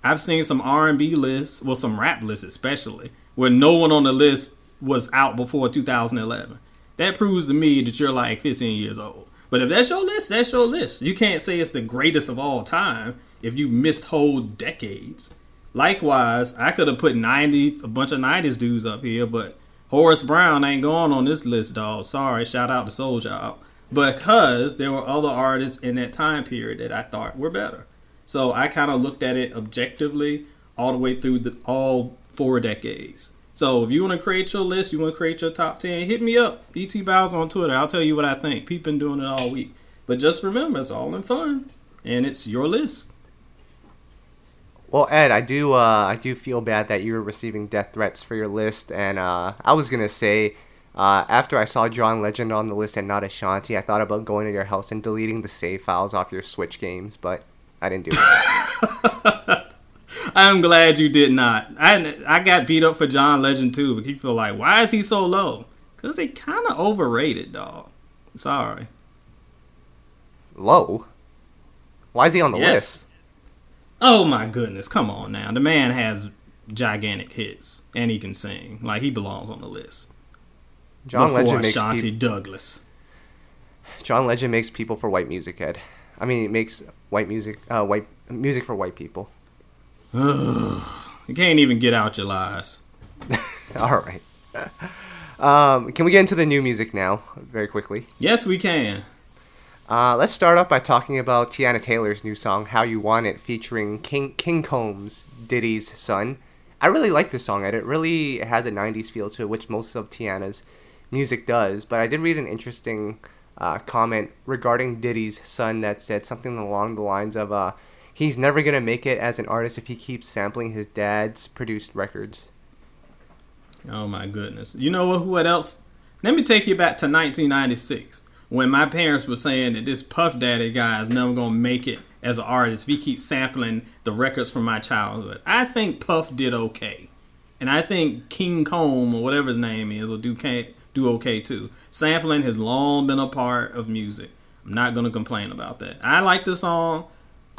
I've seen some R&B lists, well, some rap lists especially, where no one on the list was out before 2011. That proves to me that you're like 15 years old. But if that's your list, that's your list. You can't say it's the greatest of all time if you missed whole decades. Likewise, I could have put 90 a bunch of 90s dudes up here, but Horace Brown ain't going on this list, dog. Sorry, shout out to Soulchild. Because there were other artists in that time period that I thought were better. So I kind of looked at it objectively all the way through the, all four decades. So if you want to create your list, you want to create your top 10, hit me up. ET Bowser on Twitter. I'll tell you what I think. People been doing it all week. But just remember, it's all in fun. And it's your list. Well, Ed, I do uh, I do feel bad that you were receiving death threats for your list, and uh, I was gonna say uh, after I saw John Legend on the list and not Ashanti, I thought about going to your house and deleting the save files off your Switch games, but I didn't do it. I'm glad you did not. I I got beat up for John Legend too, but people are like, why is he so low? Cause he kind of overrated, dog. Sorry. Low. Why is he on the Yes. list? Oh my goodness, come on now. The man has gigantic hits and he can sing. Like he belongs on the list. John Before Legend makes Ashanti peop- Douglas. John Legend makes people for white music, Ed. I mean, it makes white music, uh, white music for white people. You can't even get out your lies. All right. Um, can we get into the new music now, very quickly? Yes, we can. Uh, let's start off by talking about Teyana Taylor's new song "How You Want It," featuring King King Combs, Diddy's son. I really like this song, it really has a '90s feel to it, which most of Teyana's music does. But I did read an interesting uh, comment regarding Diddy's son that said something along the lines of, uh, "He's never gonna make it as an artist if he keeps sampling his dad's produced records." Oh my goodness. You know what? What else? Let me take you back to 1996 when my parents were saying that this Puff Daddy guy is never gonna make it as an artist if he keeps sampling the records from my childhood. I think Puff did okay, and I think King Comb or whatever his name is will do do okay too. Sampling has long been a part of music. I'm not gonna complain about that. I like the song.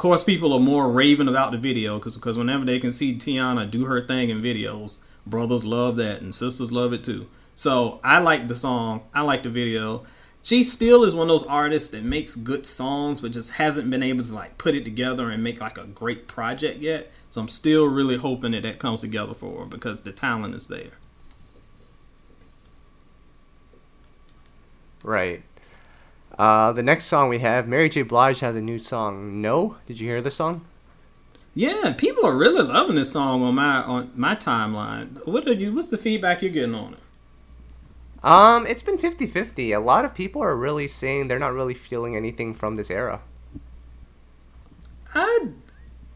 Course, people are more raving about the video because whenever they can see Teyana do her thing in videos, brothers love that and sisters love it too. So I like the song. I like the video. she still is one of those artists that makes good songs, but just hasn't been able to like put it together and make like a great project yet. So I'm still really hoping that that comes together for her because the talent is there. Right. Uh, the next song we have, Mary J. Blige has a new song. No, did you hear the song? Yeah, people are really loving this song on my on my timeline. What are you? What's the feedback you're getting on it? Um, it's been 50-50. A lot of people are really saying they're not really feeling anything from this era. I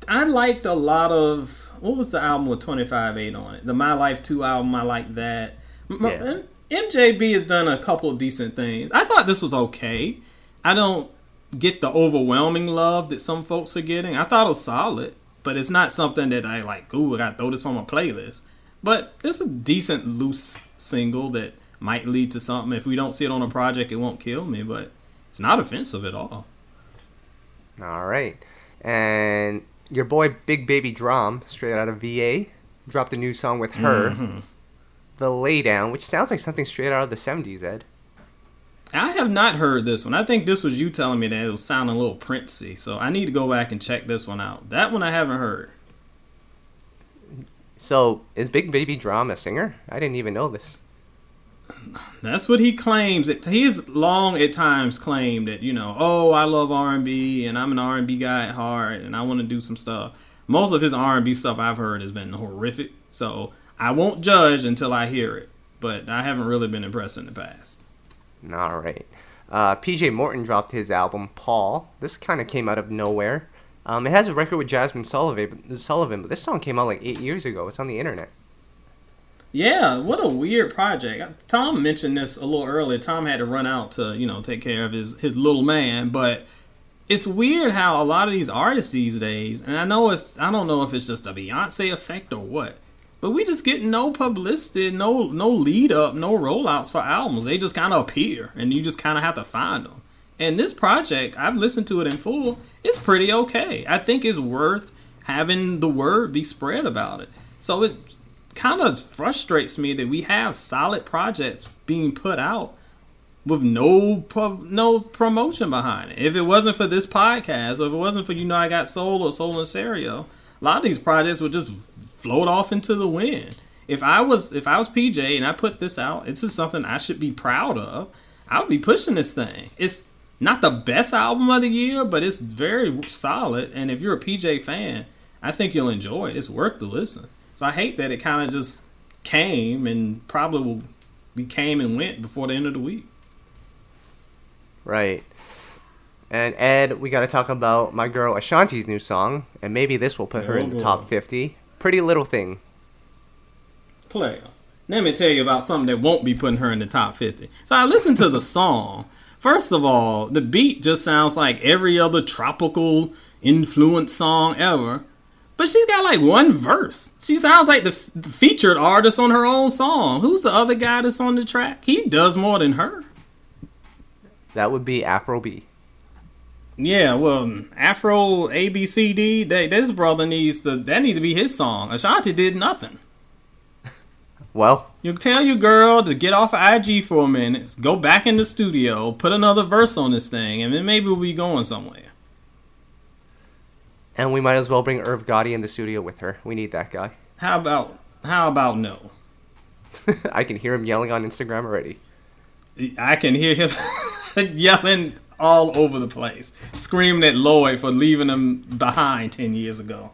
I liked a lot of what was the album with 25-8 on it? The My Life 2 album, I like that. Yeah. MJB has done a couple of decent things. I thought this was okay. I don't get the overwhelming love that some folks are getting. I thought it was solid, but it's not something that I like, ooh, I gotta throw this on my playlist. But it's a decent loose single that might lead to something. If we don't see it on a project, it won't kill me, but it's not offensive at all. All right. And your boy Big Baby DRAM, straight out of VA, dropped a new song with her. Mm-hmm. The Laydown, which sounds like something straight out of the 70s, Ed. I have not heard this one. I think this was you telling me that it was sounding a little princey, so I need to go back and check this one out. That one I haven't heard. So, is Big Baby DRAM a singer? I didn't even know this. That's what he claims. He has long at times claimed that you know, oh, I love R and B, and I'm an R and B guy at heart, and I want to do some stuff. Most of his R and B stuff I've heard has been horrific. So I won't judge until I hear it, but I haven't really been impressed in the past. All right. Uh, PJ Morton dropped his album Paul. This kind of came out of nowhere. Um, it has a record with Jazmine Sullivan, Sullivan, but this song came out like eight years ago. It's on the internet. Yeah, what a weird project. Tom mentioned this a little earlier. Tom had to run out to you know take care of his his little man, but it's weird how a lot of these artists these days, and I know it's I don't know if it's just a Beyonce effect or what, but we just get no publicity, no no lead up, no rollouts for albums. They just kind of appear, and you just kind of have to find them. And this project, I've listened to it in full. It's pretty okay. I think it's worth having the word be spread about it. So it kind of frustrates me that we have solid projects being put out with no pub, no promotion behind it. If it wasn't for this podcast, or if it wasn't for you know I got soul or soul and stereo, a lot of these projects would just float off into the wind. If I was if I was PJ and I put this out, it's just something I should be proud of. I would be pushing this thing. It's not the best album of the year, but it's very solid. And if you're a PJ fan, I think you'll enjoy it. It's worth the listen. So I hate that it kind of just came and probably will be came and went before the end of the week. Right. And Ed, we got to talk about my girl Ashanti's new song, and maybe this will put her in the oh, top 50. Pretty Little Thing. Player. Let me tell you about something that won't be putting her in the top 50. So I listened to the song. First of all, the beat just sounds like every other tropical influence song ever. But she's got like one verse. She sounds like the, f- the featured artist on her own song. Who's the other guy that's on the track? He does more than her. That would be Afro B. Yeah, well, Afro ABCD, they, this brother needs to that needs to be his song. Ashanti did nothing. Well, you tell your girl to get off of IG for a minute, go back in the studio, put another verse on this thing, and then maybe we'll be going somewhere. And we might as well bring Irv Gotti in the studio with her. We need that guy. How about how about no? I can hear him yelling on Instagram already. I can hear him yelling all over the place, screaming at Lloyd for leaving him behind 10 years ago.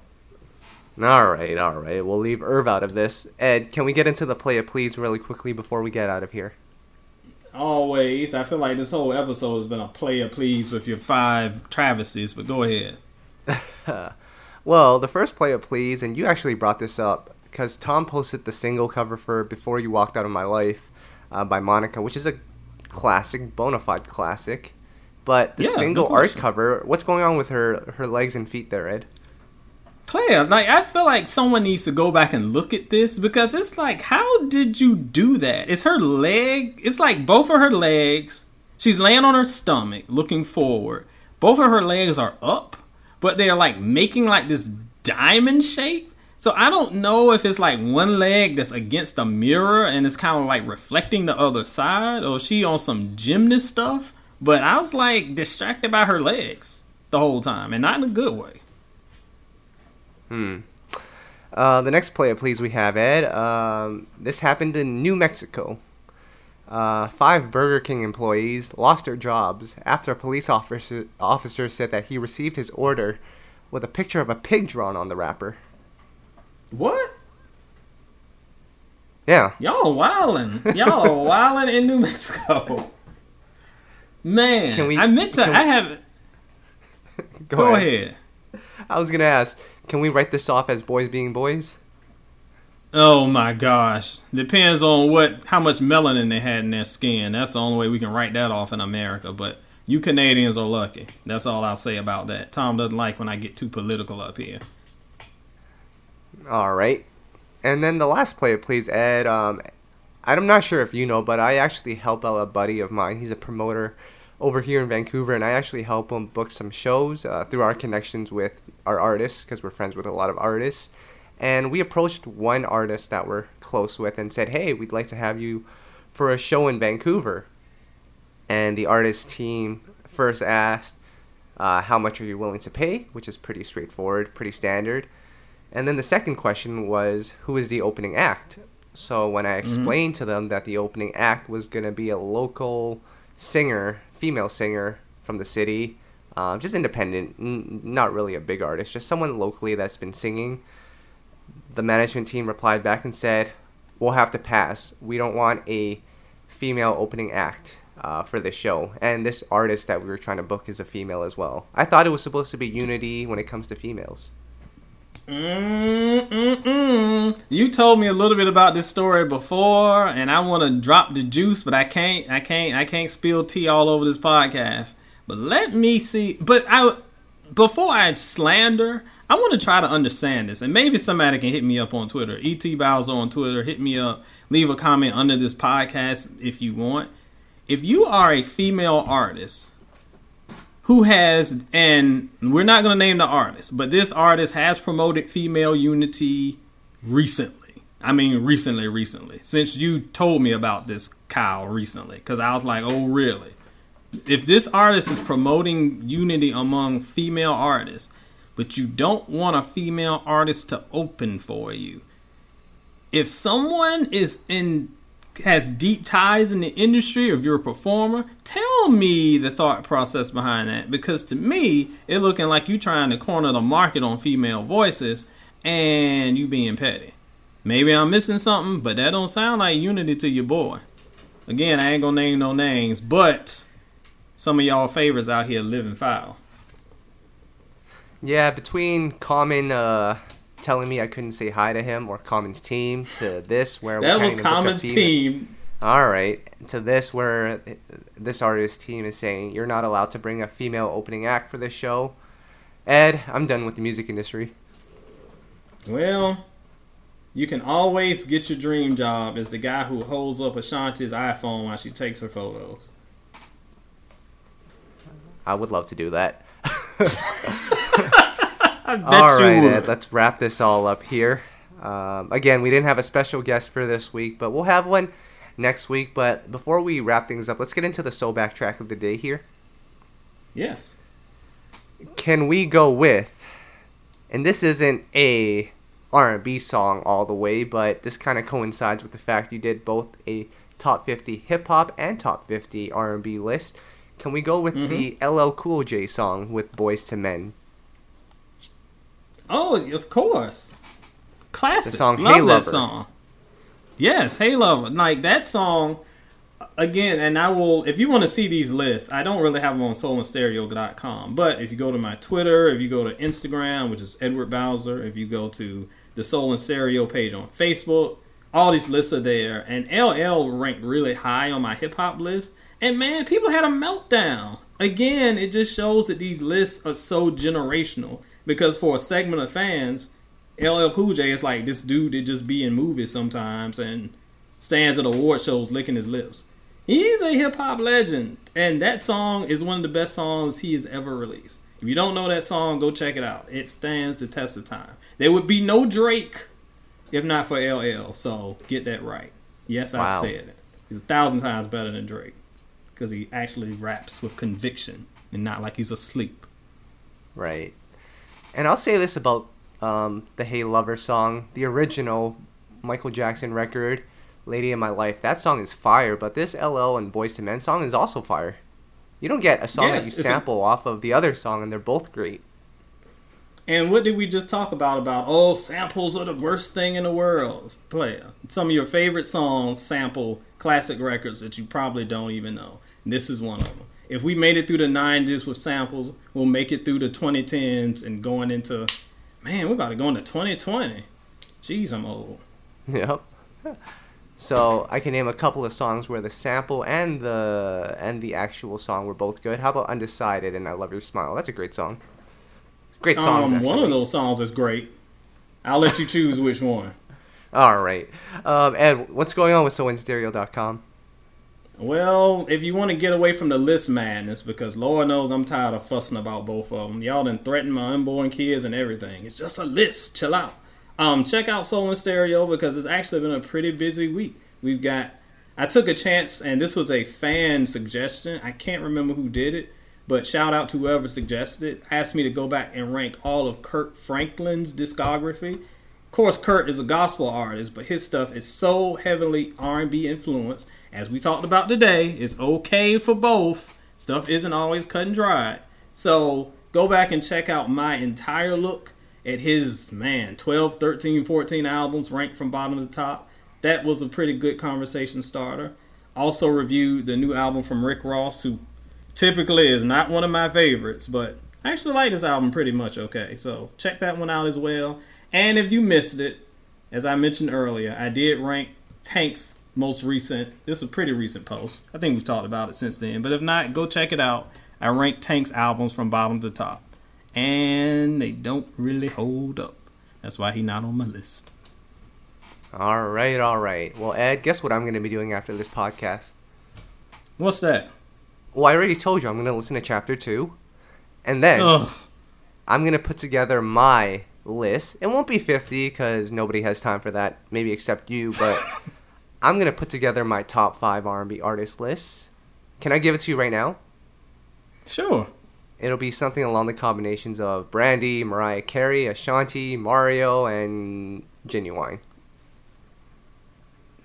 All right, all right. We'll leave Irv out of this. Ed, can we get into the play it please really quickly before we get out of here? Always. I feel like this whole episode has been a play it please with your five travesties, but go ahead. well, the first play it please, and you actually brought this up because Tom posted the single cover for Before You Walked Out of My Life uh, by Monica, which is a classic, bona fide classic. But the yeah, single art cover, what's going on with her her legs and feet there, Ed? Claire, like I feel like someone needs to go back and look at this because it's like, how did you do that? It's her leg. It's like both of her legs. She's laying on her stomach, looking forward. Both of her legs are up, but they're like making like this diamond shape. So I don't know if it's like one leg that's against a mirror and it's kind of like reflecting the other side, or she on some gymnast stuff. But I was like distracted by her legs the whole time, and not in a good way. Hmm. Uh, the next player, please, we have Ed. Um, this happened in New Mexico. Uh, five Burger King employees lost their jobs after a police officer, officer said that he received his order with a picture of a pig drawn on the wrapper. What? Yeah. Y'all wildin'. Y'all are wildin' in New Mexico. Man, Can we- I meant to. we- I have. Go, ahead. I was gonna ask, can we write this off as boys being boys? Oh my gosh. Depends on what how much melanin they had in their skin. That's the only way we can write that off in America. But you Canadians are lucky. That's all I'll say about that. Tom doesn't like when I get too political up here. All right. And then the last player, please, Ed. Um, I'm not sure if you know, but I actually help out a buddy of mine. He's a promoter over here in Vancouver, and I actually help him book some shows uh, through our connections with our artists because we're friends with a lot of artists. And we approached one artist that we're close with and said, "Hey, we'd like to have you for a show in Vancouver." And the artist team first asked, uh, "How much are you willing to pay?" Which is pretty straightforward, pretty standard. And then the second question was, who is the opening act? So when I explained to them that the opening act was going to be a local singer, female singer from the city, um, just independent, n- not really a big artist, just someone locally that's been singing, the management team replied back and said, "We'll have to pass. We don't want a female opening act." Uh, for this show, and this artist that we were trying to book is a female as well. I thought it was supposed to be unity when it comes to females. Mm-mm-mm. You told me a little bit about this story before, and I want to drop the juice, but I can't. I can't. I can't spill tea all over this podcast. But let me see. But I, before I slander, I want to try to understand this, and maybe somebody can hit me up on Twitter. Et Bowser on Twitter. Hit me up. Leave a comment under this podcast if you want. If you are a female artist who has and we're not going to name the artist but this artist has promoted female unity recently. I mean recently recently. Since you told me about this kyle recently because i was like oh really? If this artist is promoting unity among female artists but you don't want a female artist to open for you if someone is in has deep ties in the industry if you're a performer tell me the thought process behind that. Because to me it looking like you trying to corner the market on female voices and you being petty. Maybe i'm missing something but that don't sound like unity to your boy. Again i ain't gonna name no names but some of y'all favorites out here living foul. Yeah, between Common uh, telling me I couldn't say hi to him or Common's team to this where that we're was trying to book a common's team All right, to this where this artist team is saying you're not allowed to bring a female opening act for this show. Ed, I'm done with the music industry. Well, you can always get your dream job as the guy who holds up Ashanti's iPhone while she takes her photos. I would love to do that. I bet All right. Ed, let's wrap this all up here. Um, again, we didn't have a special guest for this week, but we'll have one next week. But before we wrap things up, let's get into the soul back track of the day here. Yes. can we go with and this isn't a r&b song all the way but this kind of coincides with the fact you did both a top 50 hip-hop and top 50 r&b list can we go with the ll cool j song with Boyz II Men Oh, of course. Classic. The song Love Hey that Lover. song. Yes, Hey Lover. Like that song again, and I will if you want to see these lists, I don't really have them on soulandstereo.com. But if you go to my Twitter, if you go to Instagram, which is Edward Bowser, if you go to the Soul and Stereo page on Facebook, all these lists are there. And LL ranked really high on my hip hop list. And man, people had a meltdown. Again, it just shows that these lists are so generational. Because for a segment of fans, LL Cool J is like this dude that just be in movies sometimes and stands at award shows licking his lips. He's a hip hop legend, and that song is one of the best songs he has ever released. If you don't know that song, go check it out. It stands the test of time. There would be no Drake if not for LL. So get that right. Yes, I said it. He's a thousand times better than Drake because he actually raps with conviction and not like he's asleep. Right. And I'll say this about um, the Hey Lover song, the original Michael Jackson record, Lady in My Life. That song is fire, but this LL and Boyz II Men song is also fire. You don't get a song Yes, that you a- sample off of the other song, and they're both great. And what did we just talk about? About oh, samples are the worst thing in the world. Play some of your favorite songs sample classic records that you probably don't even know. This is one of them. If we made it through the '90s with samples, we'll make it through the 2010s and going into, man, we're about to go into 2020. Jeez, I'm old. Yep. So I can name a couple of songs where the sample and the and the actual song were both good. How about Undecided and I Love Your Smile? That's a great song. Great songs. Um, one of those songs is great. I'll let you choose which one. All right. Um, Ed, what's going on with soulandstereo.com? Well, if you want to get away from the list madness, because Lord knows I'm tired of fussing about both of them. Y'all done threatened my unborn kids and everything. It's just a list. Chill out. Um, check out Soul and Stereo because it's actually been a pretty busy week. We've got. I took a chance, and this was a fan suggestion. I can't remember who did it, but shout out to whoever suggested it. Asked me to go back and rank all of Kirk Franklin's discography. Of course, Kirk is a gospel artist, but his stuff is so heavily R&B influenced. As we talked about today, it's okay for both. Stuff isn't always cut and dried. So go back and check out my entire look at his man 12, 13, 14 albums ranked from bottom to top. That was a pretty good conversation starter. Also reviewed the new album from Rick Ross, who typically is not one of my favorites, but I actually like this album pretty much okay. So check that one out as well. And if you missed it, as I mentioned earlier, I did rank Tank's most recent. This is a pretty recent post. I think we've talked about it since then. But if not, go check it out. I ranked Tank's albums from bottom to top. And they don't really hold up. That's why he's not on my list. All right, all right. Well, Ed, guess what I'm going to be doing after this podcast? What's that? Well, I already told you I'm going to listen to chapter two, and then Ugh. I'm going to put together my list. It won't be 50 because nobody has time for that, maybe except you. But I'm going to put together my top five R&B artist lists. Can I give it to you right now? Sure. It'll be something along the combinations of Brandy, Mariah Carey, Ashanti, Mario, and Ginuwine.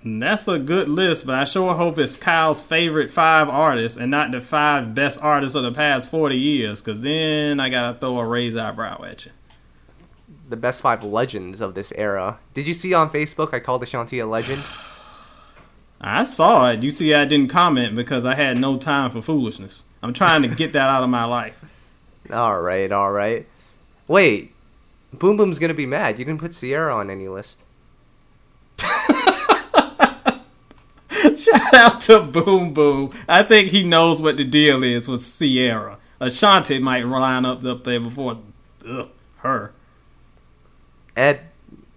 That's a good list, but I sure hope it's Kyle's favorite five artists and not the five best artists of the past 40 years, because then I gotta throw a raised eyebrow at you. The best five legends of this era. Did you see on Facebook I called Ashanti a legend? I saw it. You see, I didn't comment because I had no time for foolishness. I'm trying to get that out of my life. All right, all right. Wait, Boom Boom's gonna be mad. You didn't put Ciara on any list. Shout out to Boom Boom. I think he knows what the deal is with Ciara. Ashanti might line up up there before ugh, her. Ed,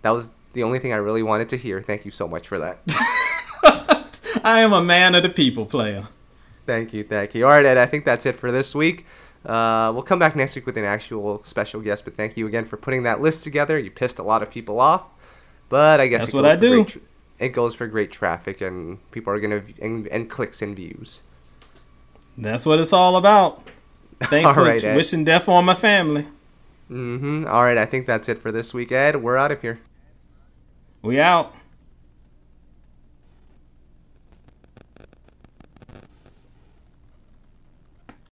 that was the only thing I really wanted to hear. Thank you so much for that. I am a man of the people player. thank you, thank you. All right, Ed, I think that's it for this week. Uh, we'll come back next week with an actual special guest, but thank you again for putting that list together. You pissed a lot of people off, but I guess That's it what goes I for do. Great it goes for great traffic, and people are gonna and, and clicks and views. That's what it's all about. Thanks All for right, wishing death on my family. Mm-hmm. All right, I think that's it for this week, Ed. We're out of here. We out.